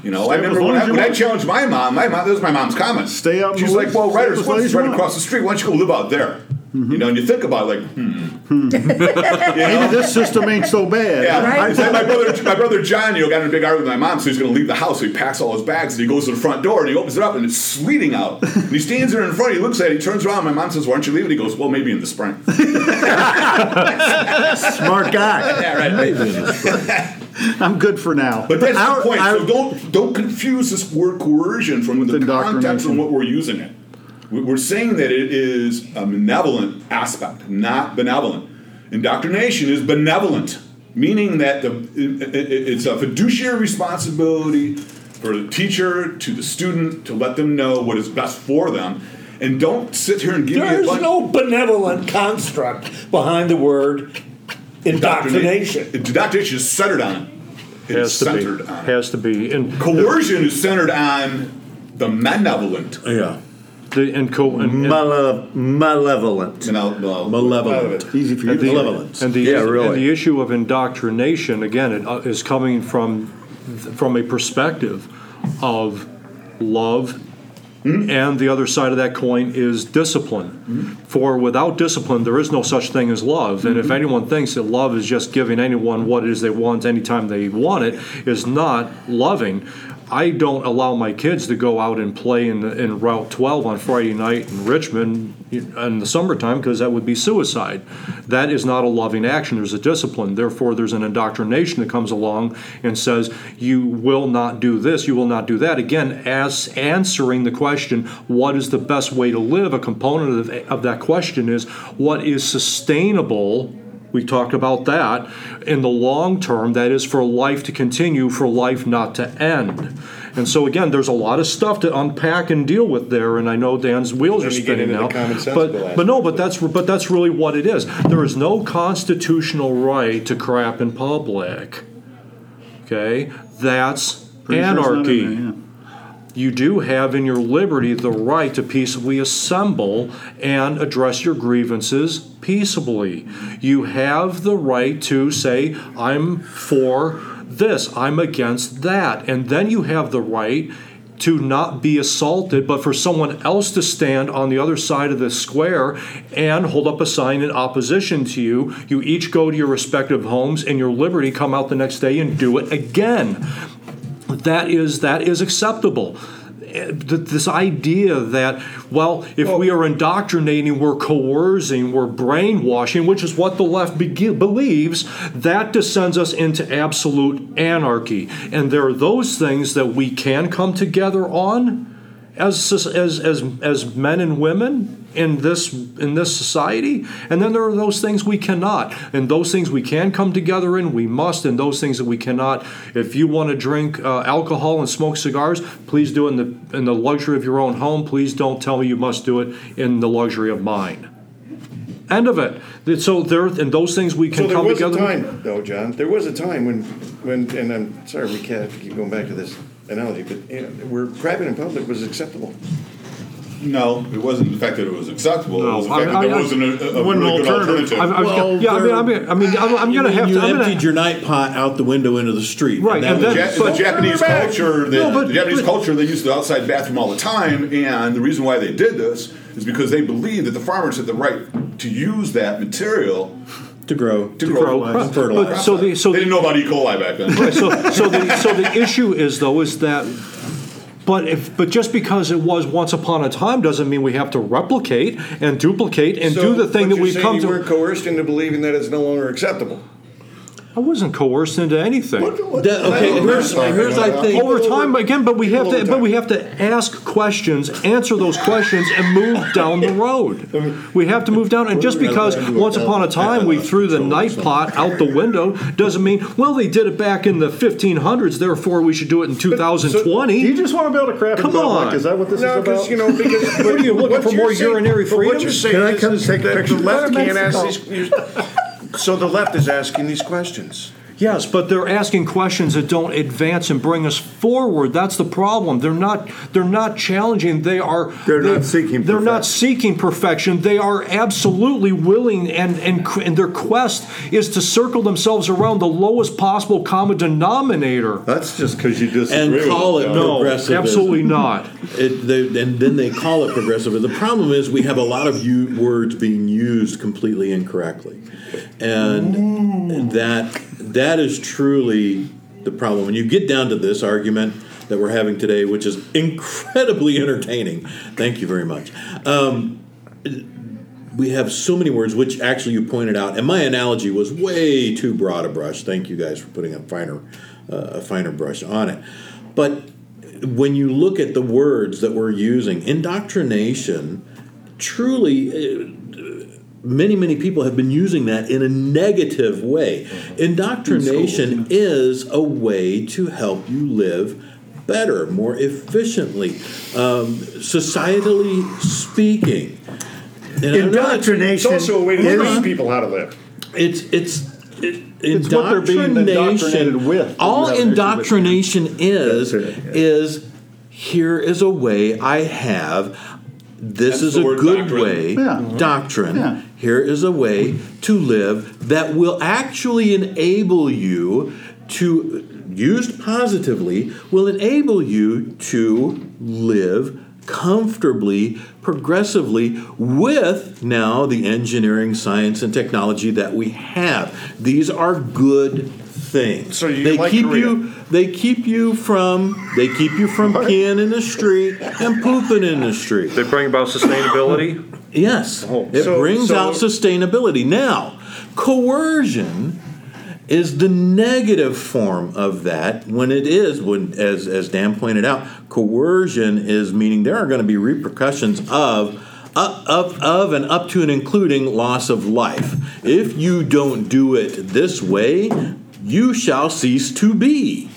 You know, I Stay up as remember when I, when I challenged my mom. My mom, that was my mom's comment. Stay out in the She's like, "Well, Writer's as long Woods as is you right want." across the street. Why don't you go live out there?" You know, and you think about it, like, hmm. Maybe this system ain't so bad. Yeah, Right. It's like my brother, my brother John, you know, got in a big argument with my mom, so he's going to leave the house. So he packs all his bags and he goes to the front door and he opens it up and it's sleeting out. And he stands there in front. He looks at it. He turns around. My mom says, "Why don't you leave it?" He goes, "Well, maybe in the spring." Smart guy. yeah, right. I'm good for now. But that's Our- the point. our- so don't don't confuse this word coercion from the context indoctrination. of what we're using it. We- We're saying that it is a benevolent aspect, not benevolent. Indoctrination is benevolent, meaning that the it- it- it's a fiduciary responsibility for the teacher to the student to let them know what is best for them, and don't sit here and give me a There's no benevolent construct behind the word indoctrination. Indoctrination is centered on it. It's Has to centered be. on it. Has to be. And Coercion is centered on the malevolent. Yeah. the and co and, and, Male- malevolent. You know, Malevolent. Easy for you and the, Malevolence. and the Yeah, and the issue of indoctrination again it uh, is coming from from a perspective of love Mm-hmm. and the other side of that coin is discipline. Mm-hmm. For without discipline, there is no such thing as love. And if mm-hmm. anyone thinks that love is just giving anyone what it is they want anytime they want it, is not loving. I don't allow my kids to go out and play in, in Route 12 on Friday night in Richmond in the summertime because that would be suicide. That is not a loving action. There's a discipline. Therefore, there's an indoctrination that comes along and says, you will not do this, you will not do that. Again, as answering the question, what is the best way to live? A component of, of that question is, what is sustainable? We talked about that in the long term, that is for life to continue, for life not to end. And so again, there's a lot of stuff to unpack and deal with there, and I know Dan's wheels are Then you spinning now. But but no, but that's but that's really what it is. There is no constitutional right to crap in public. Okay, that's Pretty sure it's not in anarchy there, yeah. You do have in your liberty the right to peaceably assemble and address your grievances peaceably. You have the right to say, I'm for this, I'm against that. And then you have the right to not be assaulted, but for someone else to stand on the other side of the square and hold up a sign in opposition to you. You each go to your respective homes and your liberty come out the next day and do it again. That is that is acceptable. This idea that, well, if we are indoctrinating, we're coercing, we're brainwashing, which is what the left begi- believes, that descends us into absolute anarchy. And there are those things that we can come together on as as as as men and women in this in this society and then there are those things we cannot. And those things we can come together in we must and those things that we cannot. If you want to drink uh, alcohol and smoke cigars please do it in the in the luxury of your own home. Please don't tell me you must do it in the luxury of mine. End of it. So there and those things we can So there come was together a time, though, John. There was a time when, when, and I'm sorry, we can't keep going back to this analogy, but you know, where crapping in public was acceptable. No, it wasn't the fact that it was acceptable. it was the fact I, that there I, wasn't a, a, a really good alternative. alternative. I, I, Well, yeah, I mean, I mean, I mean, I'm, I'm gonna mean have you to. I'm emptied gonna, your night pot out the window into the street. Right, that and was- then- Ja- but- the Japanese culture, the, No, but- the Japanese but- culture, they used the outside bathroom all the time, and the reason why they did this is because they believed that the farmers had the right to use that material to grow. to, grow, grow. and fertilize. But so the- so they didn't know about E. coli back then. Right, so, so the so the issue is though is that, but if but just because it was once upon a time doesn't mean we have to replicate and duplicate and So do the thing that we've come you to. weren't coerced into believing that it's no longer acceptable. I wasn't coerced into anything. That- okay, here's, here's I think. Over time, again, but we have to, but we have to ask questions, answer those questions, and move down the road. We have to move down, and just because once upon a time we threw the night pot out the window doesn't mean, well, they did it back in the 1500s, therefore we should do it in Do you just want to build a crap Come public? on. Is that what this No, is about? because you know, because What are you looking for more saying- urinary but What you're freedom? saying Can I come is take a that picture? the left can't ask Mexico. these. So the left is asking these questions. Yes, but they're asking questions that don't advance and bring us forward. That's the problem. They're not. They're not challenging. They are. They're they- not seeking They're not perfection. seeking perfection. They are absolutely willing, and and and their quest is to circle themselves around the lowest possible common denominator. That's just because you disagree and with call it them. No, progressivism. absolutely not. It, they, and then they call it progressive. The problem is we have a lot of u- words being used completely incorrectly, and that that is truly the problem. When you get down to this argument that we're having today, which is incredibly entertaining, thank you very much. Um, we have so many words, which actually you pointed out, and my analogy was way too broad a brush. Thank you guys for putting a finer, uh, a finer brush on it. But when you look at the words that we're using, indoctrination, truly. Many, many people have been using that in a negative way. Indoctrination is a way to help you live better, more efficiently, um, societally speaking. And I'm It's also a way to is teach people how to live. it's it's it, It's what they're being indoctrinated with All have an issue with. indoctrination is That's yeah. is here is a way I have. This That's is a good doctrine. way, Yeah. doctrine. Yeah. Here is a way to live that will actually enable you to, used positively, will enable you to live comfortably, progressively with now the engineering, science, and technology that we have. These are good things. So you they like keep Korea. you they keep you from they keep you from peeing in the street and pooping in the street. They bring about sustainability. Yes, oh. it So- brings so- out sustainability. Now, coercion is the negative form of that. When it is, when as as Dan pointed out, coercion is meaning there are going to be repercussions of. Up, of, of and up to and including loss of life. If you don't do it this way, you shall cease to be.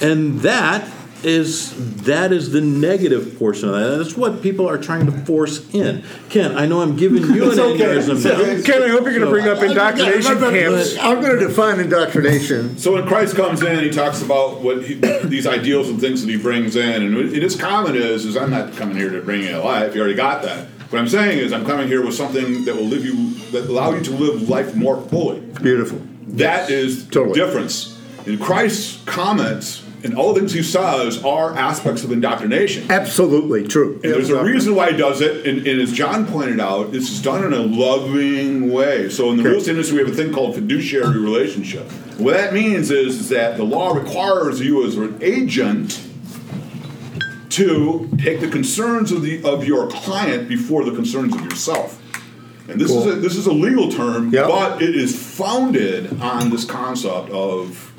And that is that is the negative portion of that. That's what people are trying to force in. Ken, I know I'm giving you an aneurysm now. Ken, I hope you're going to bring up indoctrination camps. I'm going to define indoctrination. So when Christ comes in, he talks about what he, these ideals and things that he brings in, and it- his comment is, "Is I'm not coming here to bring you to life. You already got that. What I'm saying is, I'm coming here with something that will live you, that allow you to live life more fully. Beautiful. That is Totally. the difference. In Christ's comments And all the things he says are aspects of indoctrination. Absolutely true. And there's a reason why he does it, and, and as John pointed out, this is done in a loving way. So in the real estate industry, we have a thing called fiduciary relationship. What that means is, is that the law requires you as an agent to take the concerns of the of your client before the concerns of yourself. And this is a, this is a legal term, Yep. but it is founded on this concept of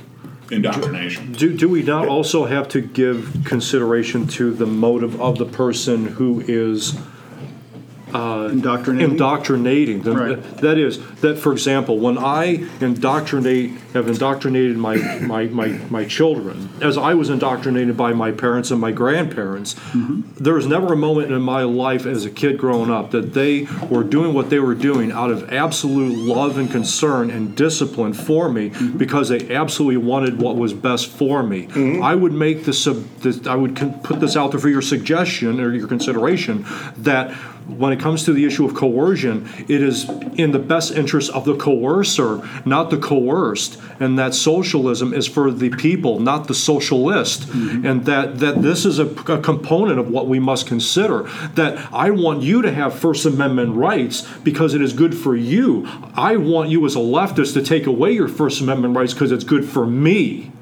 indoctrination. Do, do we not also have to give consideration to the motive of the person who is Uh, indoctrinating. indoctrinating? The- Right. That is, that for example, when I indoctrinate, have indoctrinated my, my, my, my children, as I was indoctrinated by my parents and my grandparents, mm-hmm. there was never a moment in my life as a kid growing up that they were doing what they were doing out of absolute love and concern and discipline for me mm-hmm. because they absolutely wanted what was best for me. Mm-hmm. I would make this, sub- this I would con- put this out there for your suggestion or your consideration that when it comes to the issue of coercion, it is in the best interest of the coercer, not the coerced, and that socialism is for the people, not the socialist, mm-hmm. and that, that this is a, a component of what we must consider. That I want you to have First Amendment rights because it is good for you. I want you as a leftist to take away your First Amendment rights because it's good for me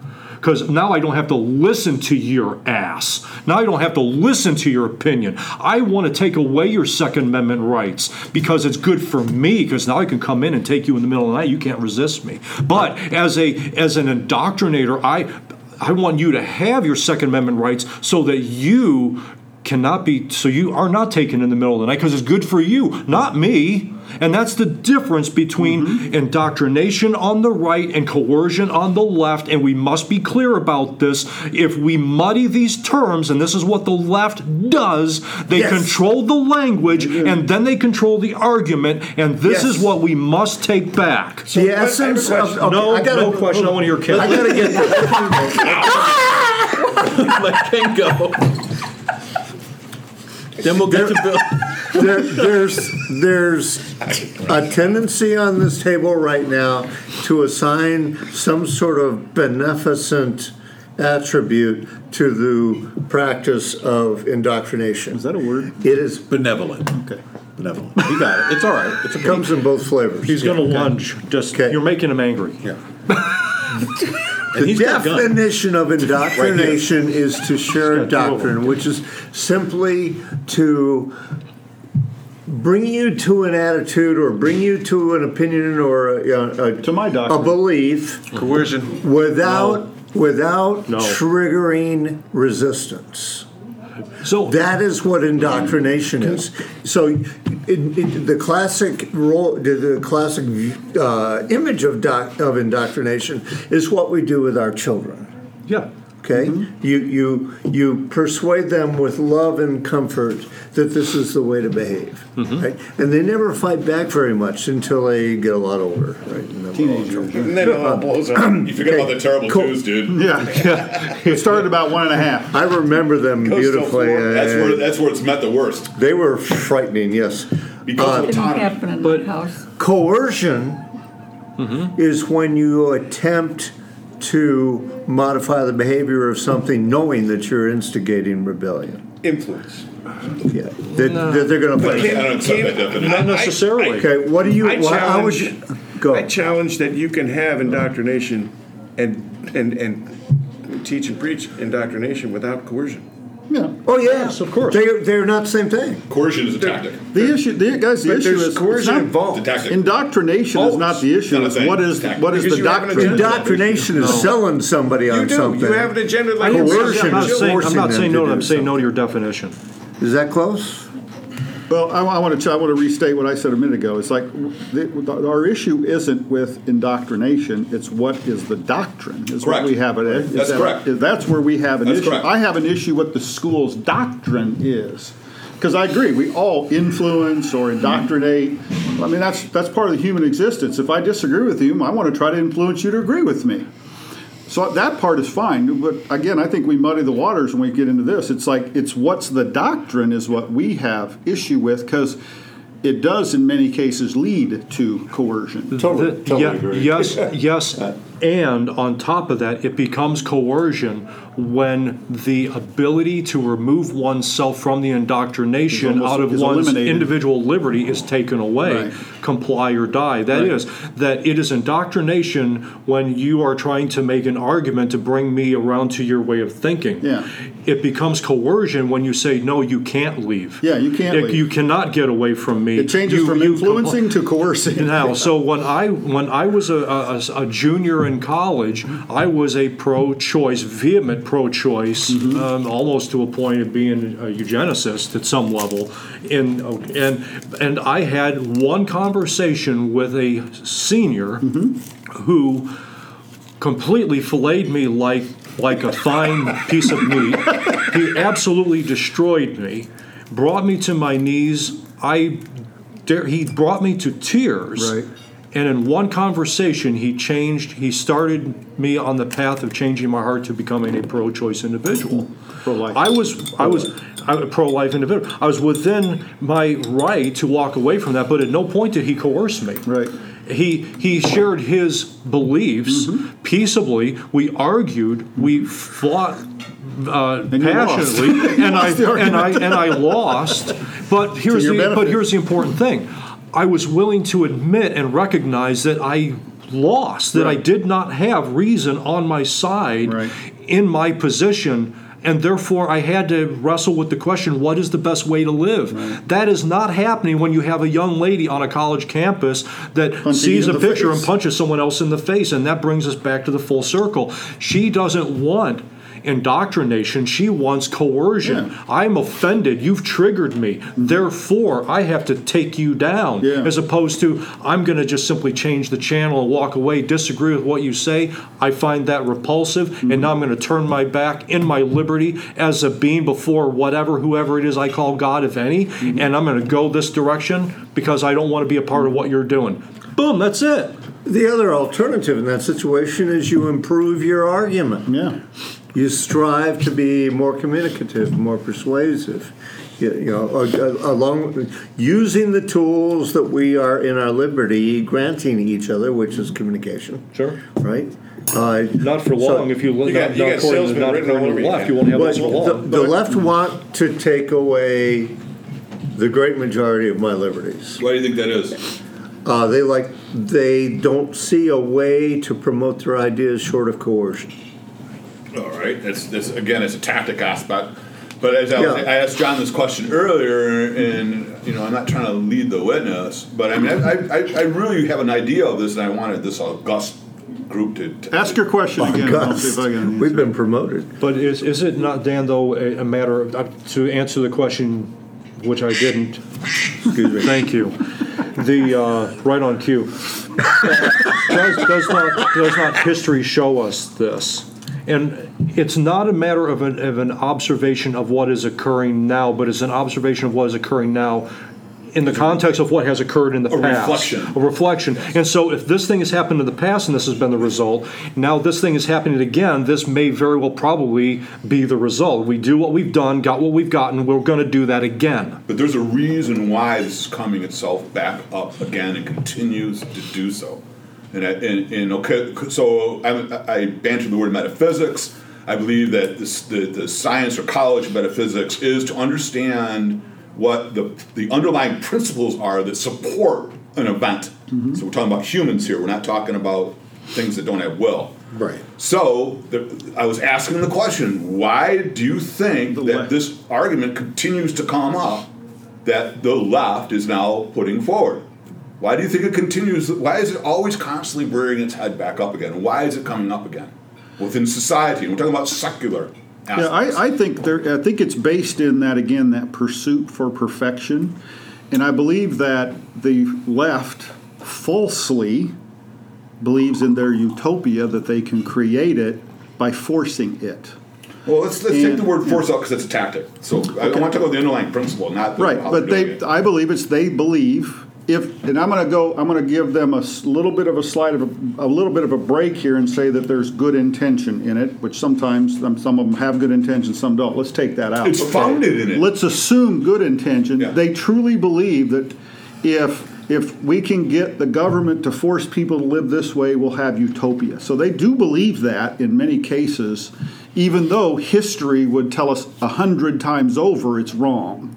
because now I don't have to listen to your ass. Now I don't have to listen to your opinion. I want to take away your Second Amendment rights because it's good for me. Because now I can come in and take you in the middle of the night. You can't resist me. But as a as an indoctrinator, I I want you to have your Second Amendment rights so that you cannot be so you are not taken in the middle of the night because it's good for you, not me. And that's the difference between indoctrination on the right and coercion on the left. And we must be clear about this. If we muddy these terms, and this is what the left does, they Yes. control the language and then they control the argument. And this Yes. is what we must take back. the essence of okay, no, I gotta, no question. I want to hear Ken. I gotta get Let Ken go. then we'll get to Bill. there, there's there's a tendency on this table right now to assign some sort of beneficent attribute to the practice of indoctrination. Is that a word? It is Benevolent. Okay. Benevolent. You got it. It's all right. It comes in both flavors. He's going to lunge. Just Okay. you're making him angry. Yeah. and The he's got a gun. definition of indoctrination is to share a He's got two of them. doctrine, which is simply to bring you to an attitude or bring you to an opinion or a, a, To my doctrine. a belief Coercion. without without No. triggering resistance. So That is what indoctrination is. So, in, in the classic role, the, the classic uh, image of doc, of indoctrination is what we do with our children. yeah. Okay, mm-hmm. you you you persuade them with love and comfort that this is the way to behave, mm-hmm. right? And they never fight back very much until they get a lot older, right? And then we're all in trouble. And then it all blows up. You forget about the terrible Cool. twos, dude. Yeah, yeah. It started about one and a half. I remember them Coastal beautifully. Florida. That's uh, where that's where it's met the worst they were frightening. Yes, because of uh, Didn't autonomy. happen in But- my house. coercion mm-hmm. is when you attempt to modify the behavior of something, knowing that you're instigating rebellion. Influence. Yeah, that, that they're going to play. I fight. don't accept that definition. Not necessarily. Okay, what do you? I wha- how would you go? I challenge that you can have indoctrination and and and teach and preach indoctrination without coercion. Yeah. Oh yes, of course. They they're not the same thing. Coercion is a tactic. The issue, the, guys, the issue is it's coercion not- involved. It's a tactic. Indoctrination is not the issue. Not a It's thing. what is Tactic. what is Because the you have an doctrine? Indoctrination is selling somebody You on do. something. You have an agenda like Coercion I'm not is saying, I'm not saying no. I'm saying no to your definition. Is that close? Well, I, I want to I want to restate what I said a minute ago. It's like the, our issue isn't with indoctrination; it's what is the doctrine. Is Correct. what we have it. is That's that- correct. is- That's where we have an That's issue. correct. I have an issue with the school's doctrine is. Because I agree, we all influence or mm-hmm. indoctrinate. I mean, that's that's part of the human existence. If I disagree with you, I want to try to influence you to agree with me. So that part is fine, but again, I think we muddy the waters when we get into this. It's like it's what's the doctrine is what we have issue with because it does in many cases lead to coercion. Totally, The- totally yeah, agree. Yes, yes, and on top of that, it becomes coercion when the ability to remove oneself from the indoctrination almost- out of one's eliminated. individual liberty is taken away. Right. Comply or die. That Right. is that it is indoctrination when you are trying to make an argument to bring me around to your way of thinking. Yeah. It becomes coercion when you say no, you can't leave. Yeah, you can't It- leave. You cannot get away from me. It changes You- from you influencing to coercing. now, so when I when I was a, a, a junior in college, I was a pro-choice, vehement pro-choice, Mm-hmm. um, almost to a point of being a eugenicist at some level. In and and I had one conversation with a senior Mm-hmm. who completely filleted me like like a fine piece of meat. He absolutely destroyed me, brought me to my knees. I dare, he brought me to tears. Right. And in one conversation, he changed. He started me on the path of changing my heart to becoming a pro-choice individual. Pro-life. I was, I was, a pro-life individual. I was within my right to walk away from that, but at no point did he coerce me. Right. He he shared his beliefs Mm-hmm. peaceably. We argued. We fought uh, And passionately, and I lost and I and I lost. But here's the but here's the important thing. I was willing to admit and recognize that I lost, that I did not have reason on my side Right. in my position. And therefore, I had to wrestle with the question what is the best way to live? That is not happening when you have a young lady on a college campus that Punching sees a picture face. and punches someone else in the face. And that brings us back to the full circle. She doesn't want indoctrination, she wants coercion. Yeah. I'm offended. You've triggered me. Therefore, I have to take you down. Yeah. As opposed to, I'm going to just simply change the channel and walk away, disagree with what you say. I find that repulsive. And mm-hmm. now I'm going to turn my back in my liberty as a being before whatever, whoever it is I call God, if any. Mm-hmm. And I'm going to go this direction because I don't want to be a part of what you're doing. Boom, that's it. The other alternative in that situation is you improve your argument. Yeah. You strive to be more communicative, more persuasive. You, you know, along using the tools that we are in our liberty granting each other, which is communication. Sure. Right. Uh, Not for So- long. if you, You got- not, you got according salesmen not written all according the over left, you. you won't have but this for long. the, the left want to take away the great majority of my liberties. Why do you think that is? Uh, they like they don't see a way to promote their ideas short of coercion. All right, that's, that's again, it's a tactic aspect. But as I, was, Yeah. I asked John this question earlier, and you know, I'm not trying to lead the witness, but I mean, I, I, I really have an idea of this, and I wanted this august group to, to Ask your question again. I'll see if I can We've been promoted. But is, is it not, Dan, though, a, a matter of, uh, to answer the question, which I didn't, Excuse me. thank you, the, uh, right on cue. Does, does not, does not history show us this? And it's not a matter of an, of an observation of what is occurring now, but it's an observation of what is occurring now in the context of what has occurred in the A past. reflection. A reflection. And so if this thing has happened in the past and this has been the result, now this thing is happening again, this may very well probably be the result. We do what we've done, got what we've gotten, we're going to do that again. But there's a reason why this is coming itself back up again and continues to do so. And, I, and, and okay, so I, I banter the word metaphysics. I believe that this, the, the science or college of metaphysics is to understand what the, the underlying principles are that support an event. Mm-hmm. So we're talking about humans here. We're not talking about things that don't have will. Right. So the, I was asking the question: Why do you think The that left. this argument continues to come up that the left is now putting forward? Why do you think it continues? Why is it always constantly rearing its head back up again? Why is it coming up again within society? We're talking about secular. Yeah. I, I think there. I think it's based in that again that pursuit for perfection, and I believe that the left falsely believes in their utopia that they can create it by forcing it. well, let's let's take the word force out because it's a tactic. So I, I want to talk about the underlying principle, not the, Right, but it. I believe it's they believe if, and I'm going to go. I'm going to give them a little bit of a slide of a, a little bit of a break here and say that there's good intention in it, which sometimes um, some of them have good intention, some don't. Let's take that out. It's founded in it. Let's assume good intention. Yeah. They truly believe that if if we can get the government to force people to live this way, we'll have utopia. So they do believe that in many cases, even though history would tell us a hundred times over it's wrong.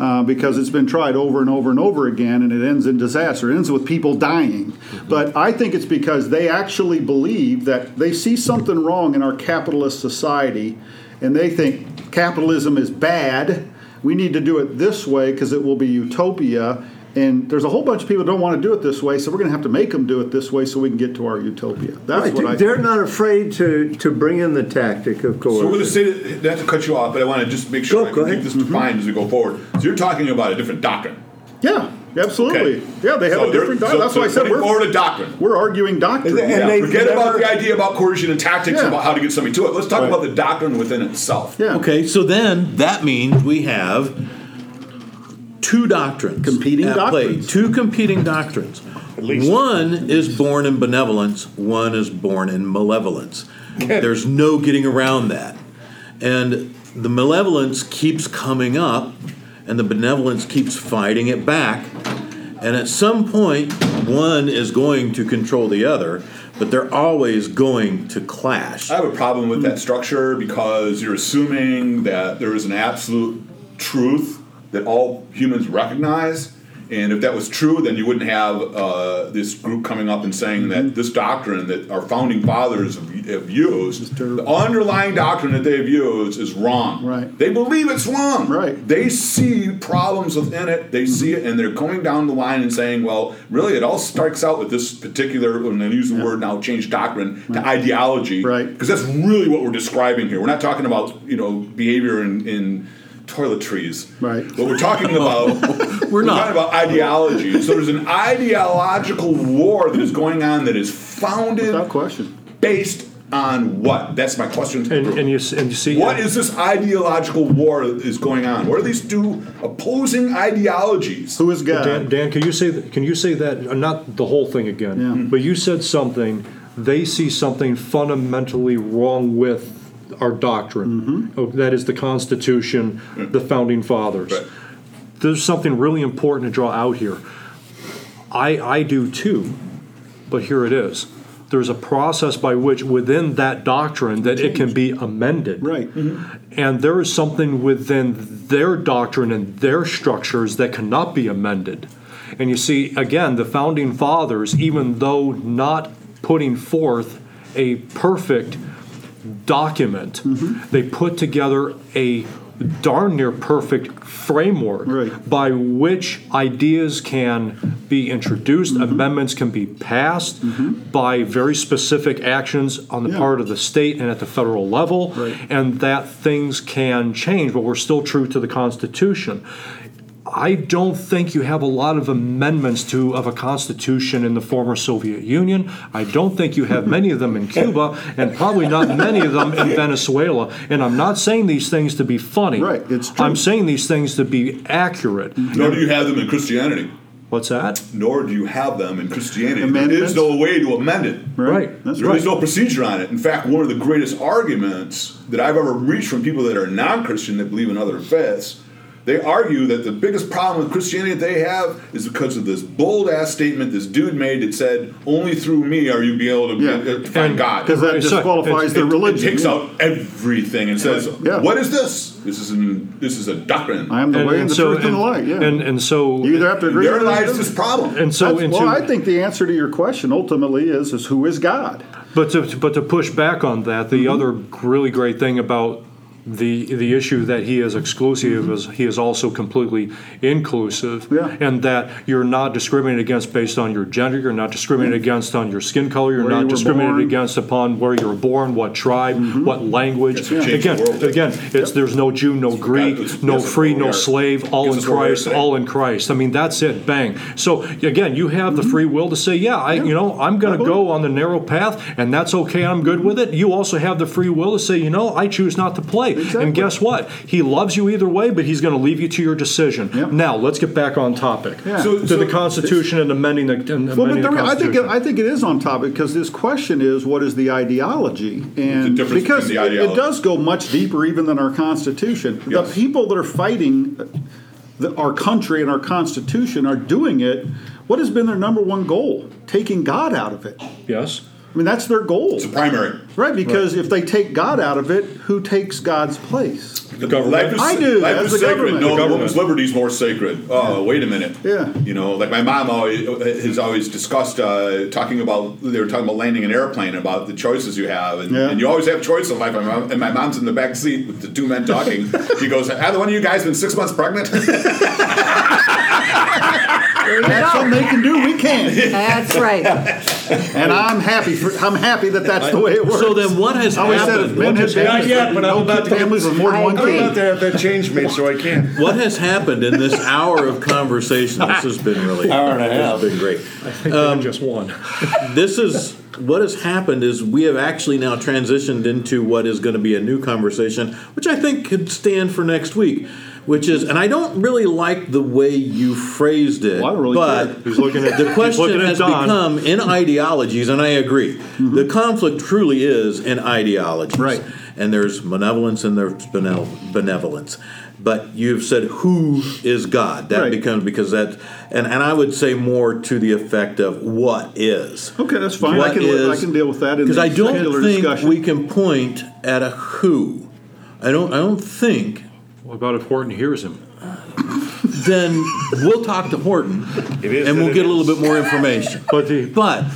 Uh, because it's been tried over and over and over again, and it ends in disaster. It ends with people dying. But I think it's because they actually believe that they see something wrong in our capitalist society, and they think capitalism is bad. We need to do it this way because it will be utopia. And there's a whole bunch of people who don't want to do it this way, so we're going to have to make them do it this way so we can get to our utopia. That's Right, what I. They're not afraid to, to bring in the tactic of course. So we're going to coercion. say that, not to cut you off, but I want to just make sure Go- I go can ahead. keep this defined as we go forward. So you're talking about a different doctrine. yeah, absolutely. Okay. Yeah, they have So a they're- different. so that's why I said we're forward a doctrine. we're arguing doctrine. And Yeah, they've forget about the idea about coercion and tactics Yeah. about how to get somebody to it. Let's talk Right. about the doctrine within itself. yeah. Okay, so then that means we have two doctrines Competing at play. doctrines. Two competing doctrines. One is born in benevolence. One is born in malevolence. There's no getting around that, and the malevolence keeps coming up, and the benevolence keeps fighting it back. And at some point, one is going to control the other, but they're always going to clash. I have a problem with that structure because you're assuming that there is an absolute truth that all humans recognize. And if that was true, then you wouldn't have uh, this group coming up and saying that this doctrine that our founding fathers have, have used, the underlying doctrine that they've used, is wrong. Right. They believe it's wrong. Right. They see problems within it. They see it, and they're going down the line and saying, "Well, really, it all starts out with this particular." And they use the word now, change doctrine to ideology, Right. Because that's really what we're describing here. We're not talking about you know behavior in, in toiletries, Right. What we're talking about, we're, not. talking about ideology. So there's an ideological war that is going on that is founded, Without question. based on what? That's my question. And, and you and you see What is this ideological war that is going on? What are these two opposing ideologies? Who is God? Dan, Dan, can you say that, can you say that uh, not the whole thing again? Yeah. But you said something. They see something fundamentally wrong with our doctrine. Mm-hmm. Oh, that is the Constitution, the founding fathers. Right. There's something really important to draw out here. I I do too, but here it is. There's a process by which within that doctrine that it can be amended. Right. Mm-hmm. And there is something within their doctrine and their structures that cannot be amended. And you see, again, the founding fathers, even though not putting forth a perfect document, mm-hmm. they put together a darn near perfect framework Right. by which ideas can be introduced, mm-hmm. amendments can be passed mm-hmm. by very specific actions on the Yeah. part of the state and at the federal level, Right. and that things can change, but we're still true to the Constitution. I don't think you have a lot of amendments to of a constitution in the former Soviet Union. I don't think you have many of them in Cuba, and probably not many of them in Venezuela. And I'm not saying these things to be funny. Right, it's true. I'm saying these things to be accurate. Nor do you have them in Christianity. What's that? Nor do you have them in Christianity. There Amendments? is no way to amend it. Right. That's There right. is no procedure on it. In fact, one of the greatest arguments that I've ever reached from people that are non-Christian that believe in other faiths, they argue that the biggest problem with Christianity that they have is because of this bold ass statement this dude made that said, "Only through me are you be able to, Yeah. uh, to find God." Because that Right, disqualifies it's- their it, religion. it takes yeah. out everything and says, Yeah. "What is this? This is an, this is a doctrine." I am the way and the truth and the light. Yeah. And and so you either have to agree. Therein or not. lies this problem. and so into well, I think the answer to your question ultimately is is who is God? But to, but to push back on that, the Mm-hmm. other really great thing about the the issue that he is exclusive is he is also completely inclusive, Mm-hmm. Yeah. and that you're not discriminated against based on your gender, you're not discriminated against on your skin color, you're Where not you discriminated born. Mm-hmm. against upon where you're born, what tribe, what language. Yeah. Again, world. again, it's there's no Jew, no Greek, it's- no yes, free, no slave, all in us what we are Christ, all in Christ. I mean, that's it. Bang. So again, you have the free will to say, yeah, I, you know, I'm going to go on the narrow path, and that's okay. I'm good with it. You also have the free will to say, you know, I choose not to play. Exactly. And guess what? He loves you either way, but he's going to leave you to your decision. Yep. Now let's get back on topic Yeah. So- to so the Constitution and amending the, and Well, amending but the the, I think it, I think it is on topic because this question is what is the ideology, and difference because between the it- it, does go much deeper even than our Constitution. Yes. The people that are fighting uh, the, our country and our Constitution are doing it what has been their number one goal? Taking God out of it. Yes. I mean, that's their goal. It's a primary. Right, because if they take God out of it, who takes God's place? The government. Life is, I do, Life as is the sacred. government. No, The the government. woman's liberty is more sacred. Oh, wait a minute. Yeah. You know, like my mom always has always discussed uh, talking about. They were talking about landing an airplane about the choices you have, and, Yeah. and you always have choices in life. And my, mom, and my mom's in the back seat with the two men talking. she goes, "Either one of you guys been six months pregnant?" That's something they can do. We can't, That's right. and I'm happy. For, I'm happy that that's the way it works. So then, what has I always said if happened? men had Not babies, yet, but I'm no about to get- families with more than I one I'm agree. kid. about to have that change made so I can. What has happened in this hour of conversation? This has been really Hour and a half. This has been great. I think they had um, just one. this is what has happened is we have actually now transitioned into what is going to be a new conversation, which I think could stand for next week. Which is, and I don't really like the way you phrased it, Well, I don't really but. He's looking at- the question has become in ideologies, and I agree. Mm-hmm. The conflict truly is in ideologies, Right. And there's malevolence and there's benevolence. But you've said who is God? That Right. becomes because that, and, and I would say more to the effect of what is. Okay, that's fine. I can is- I can deal with that in Because the I don't think discussion. we can point at a who. I don't. I don't think. What about if Horton hears him? Then we'll talk to Horton, It is and that we'll it get a little bit more information. But the But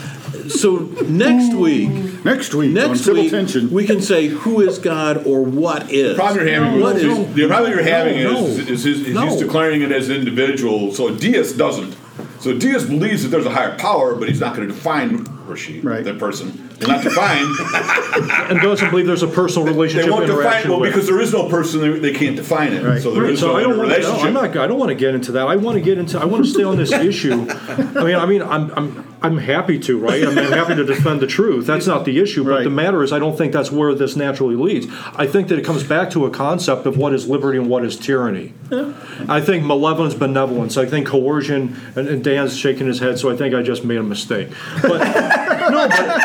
so next week, next week on next civil week tension. we can say who is God or what is. The problem you're having What is, is- the problem you're having no, is, is, is, is no. he's declaring it as an individual. So a deist doesn't. So a deist believes that there's a higher power, but he's not going to define or she, Right. that person, not define. and doesn't believe there's a personal relationship they won't define interaction well with. because there is no person. They, they can't define it. Right. So there Right, is so no I don't want to. relationship. I'm not. I don't want to get into that. I want to get into. I want to stay on this issue. I mean, I mean, I'm, I'm, I'm happy to, right? I mean, I'm happy to defend the truth. That's not the issue. But Right. the matter is, I don't think that's where this naturally leads. I think that it comes back to a concept of what is liberty and what is tyranny. I think malevolence, benevolence. I think coercion, and, and Dan's shaking his head, so I think I just made a mistake. But no, but,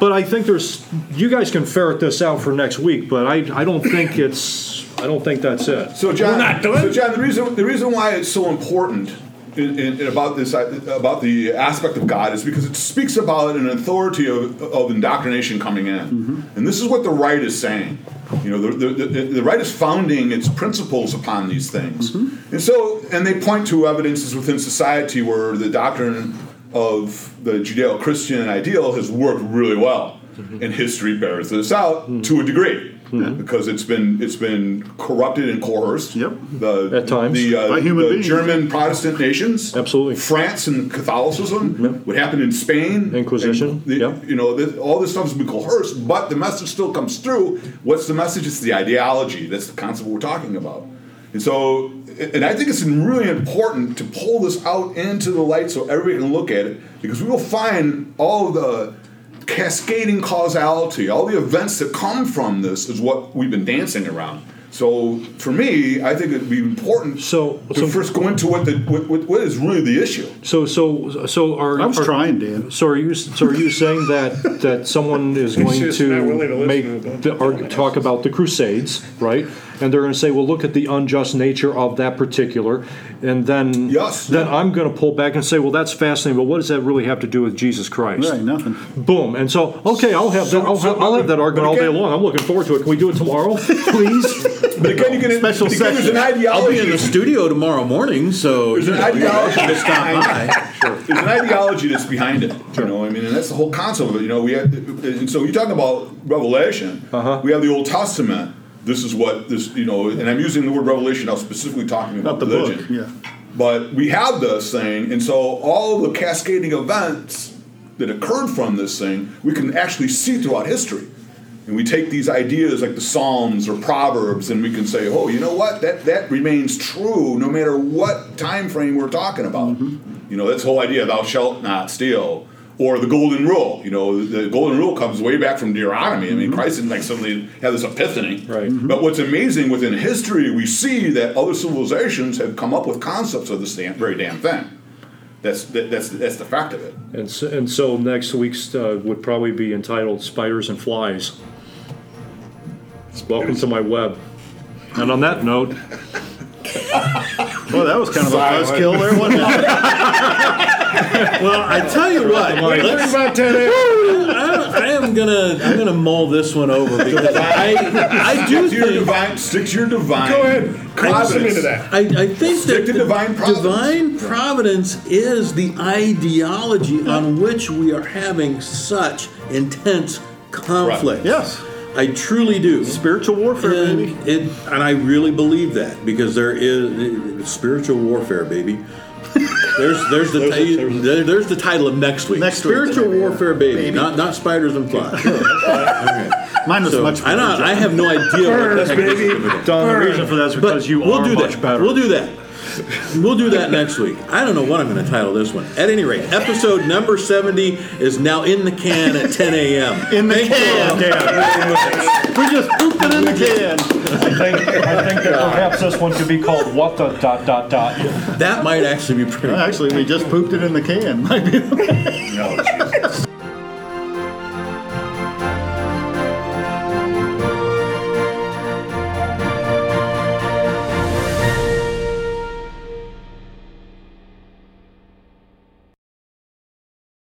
but I think there's. You guys can ferret this out for next week, but I, I don't think it's. I don't think that's it. So John, not doing so John, the reason the reason why it's so important in, in, in about this about the aspect of God is because it speaks about an authority of, of indoctrination coming in, mm-hmm. and this is what the right is saying. You know, the, the, the, the right is founding its principles upon these things, mm-hmm. and so and they point to evidences within society where the doctrine of the Judeo-Christian ideal has worked really well, and history bears this out to a degree. Because it's been it's been corrupted and coerced. Yep. The, At times. the, uh, By human the beings. German Protestant nations, Absolutely. France and Catholicism, what happened in Spain, Inquisition, the- yep. You know, this, all this stuff has been coerced, but the message still comes through. What's the message? It's the ideology. That's the concept we're talking about. And so, and I think it's really important to pull this out into the light so everybody can look at it, because we will find all the cascading causality, all the events that come from this is what we've been dancing around. So for me, I think it'd be important So- to so- first go into what the what, what, what is really the issue. So, so, so are I was are- trying, Dan. So are you? So are you saying that that someone is going just not willing to to make to the, or talk about the Crusades, right? And they're going to say, "Well, look at the unjust nature of that particular," and then Yes. then I'm going to pull back and say, "Well, that's fascinating, but what does that really have to do with Jesus Christ?" Right, nothing. Boom. And so, okay, I'll have that. I'll, so- have, I'll have that argument all day long. I'm looking forward to it. Can we do it tomorrow, please? But again, you can Special but again, there's an session. I'll be in the studio tomorrow morning, so There's an ideology to that's stop behind by. it. There's an ideology that's behind it. You know, I mean, and that's the whole concept of it. You know, we have, and so you're talking about Revelation. Uh-huh. We have the Old Testament. This is what this, you know, and I'm using the word Revelation now specifically talking about Not the book. religion. Yeah. But we have this thing, and so all the cascading events that occurred from this thing, we can actually see throughout history. And we take these ideas like the Psalms or Proverbs, and we can say, "Oh, you know what? That that remains true no matter what time frame we're talking about." Mm-hmm. You know, the whole idea: "Thou shalt not steal," or the Golden Rule. You know, the Golden Rule comes way back from Deuteronomy. I mean, Christ didn't like suddenly have this epiphany. Right. But what's amazing within history, we see that other civilizations have come up with concepts of this damn, very damn thing. That's that, that's that's the fact of it. And so, and so next week's uh, would probably be entitled "Spiders and Flies." Welcome to my web. And on that note, Well, that was kind of a buzzkill there, wasn't it? well, I tell you what. What do you think let's- about 10 a.m.? I, I am gonna I'm gonna mull this one over because I I do Stick to your think divine. Stick to your divine. Go ahead. Cross them providence. into that. I, I think Stick that to divine providence. divine providence is the ideology on which we are having such intense conflict. Yes. I truly do. Spiritual warfare, and baby. it, and I really believe that because there is spiritual warfare, baby. There's there's the ti- there- there's the title of next week. Next week. spiritual warfare, baby. Baby. Not not spiders and flies. Mine was So, much I better. know I have no idea what the heck this is gonna be. Don, the reason for that is But because you we'll are do much that. better. We'll do that. We'll do that next week. I don't know what I'm going to title this one. At any rate, episode number 70 is now in the can at 10 a.m. In the Thank you can. We just pooped it in the can. I think, I think that perhaps this one could be called what the dot dot dot. That might actually be pretty. Actually, we just pooped it in the can. No, Jesus.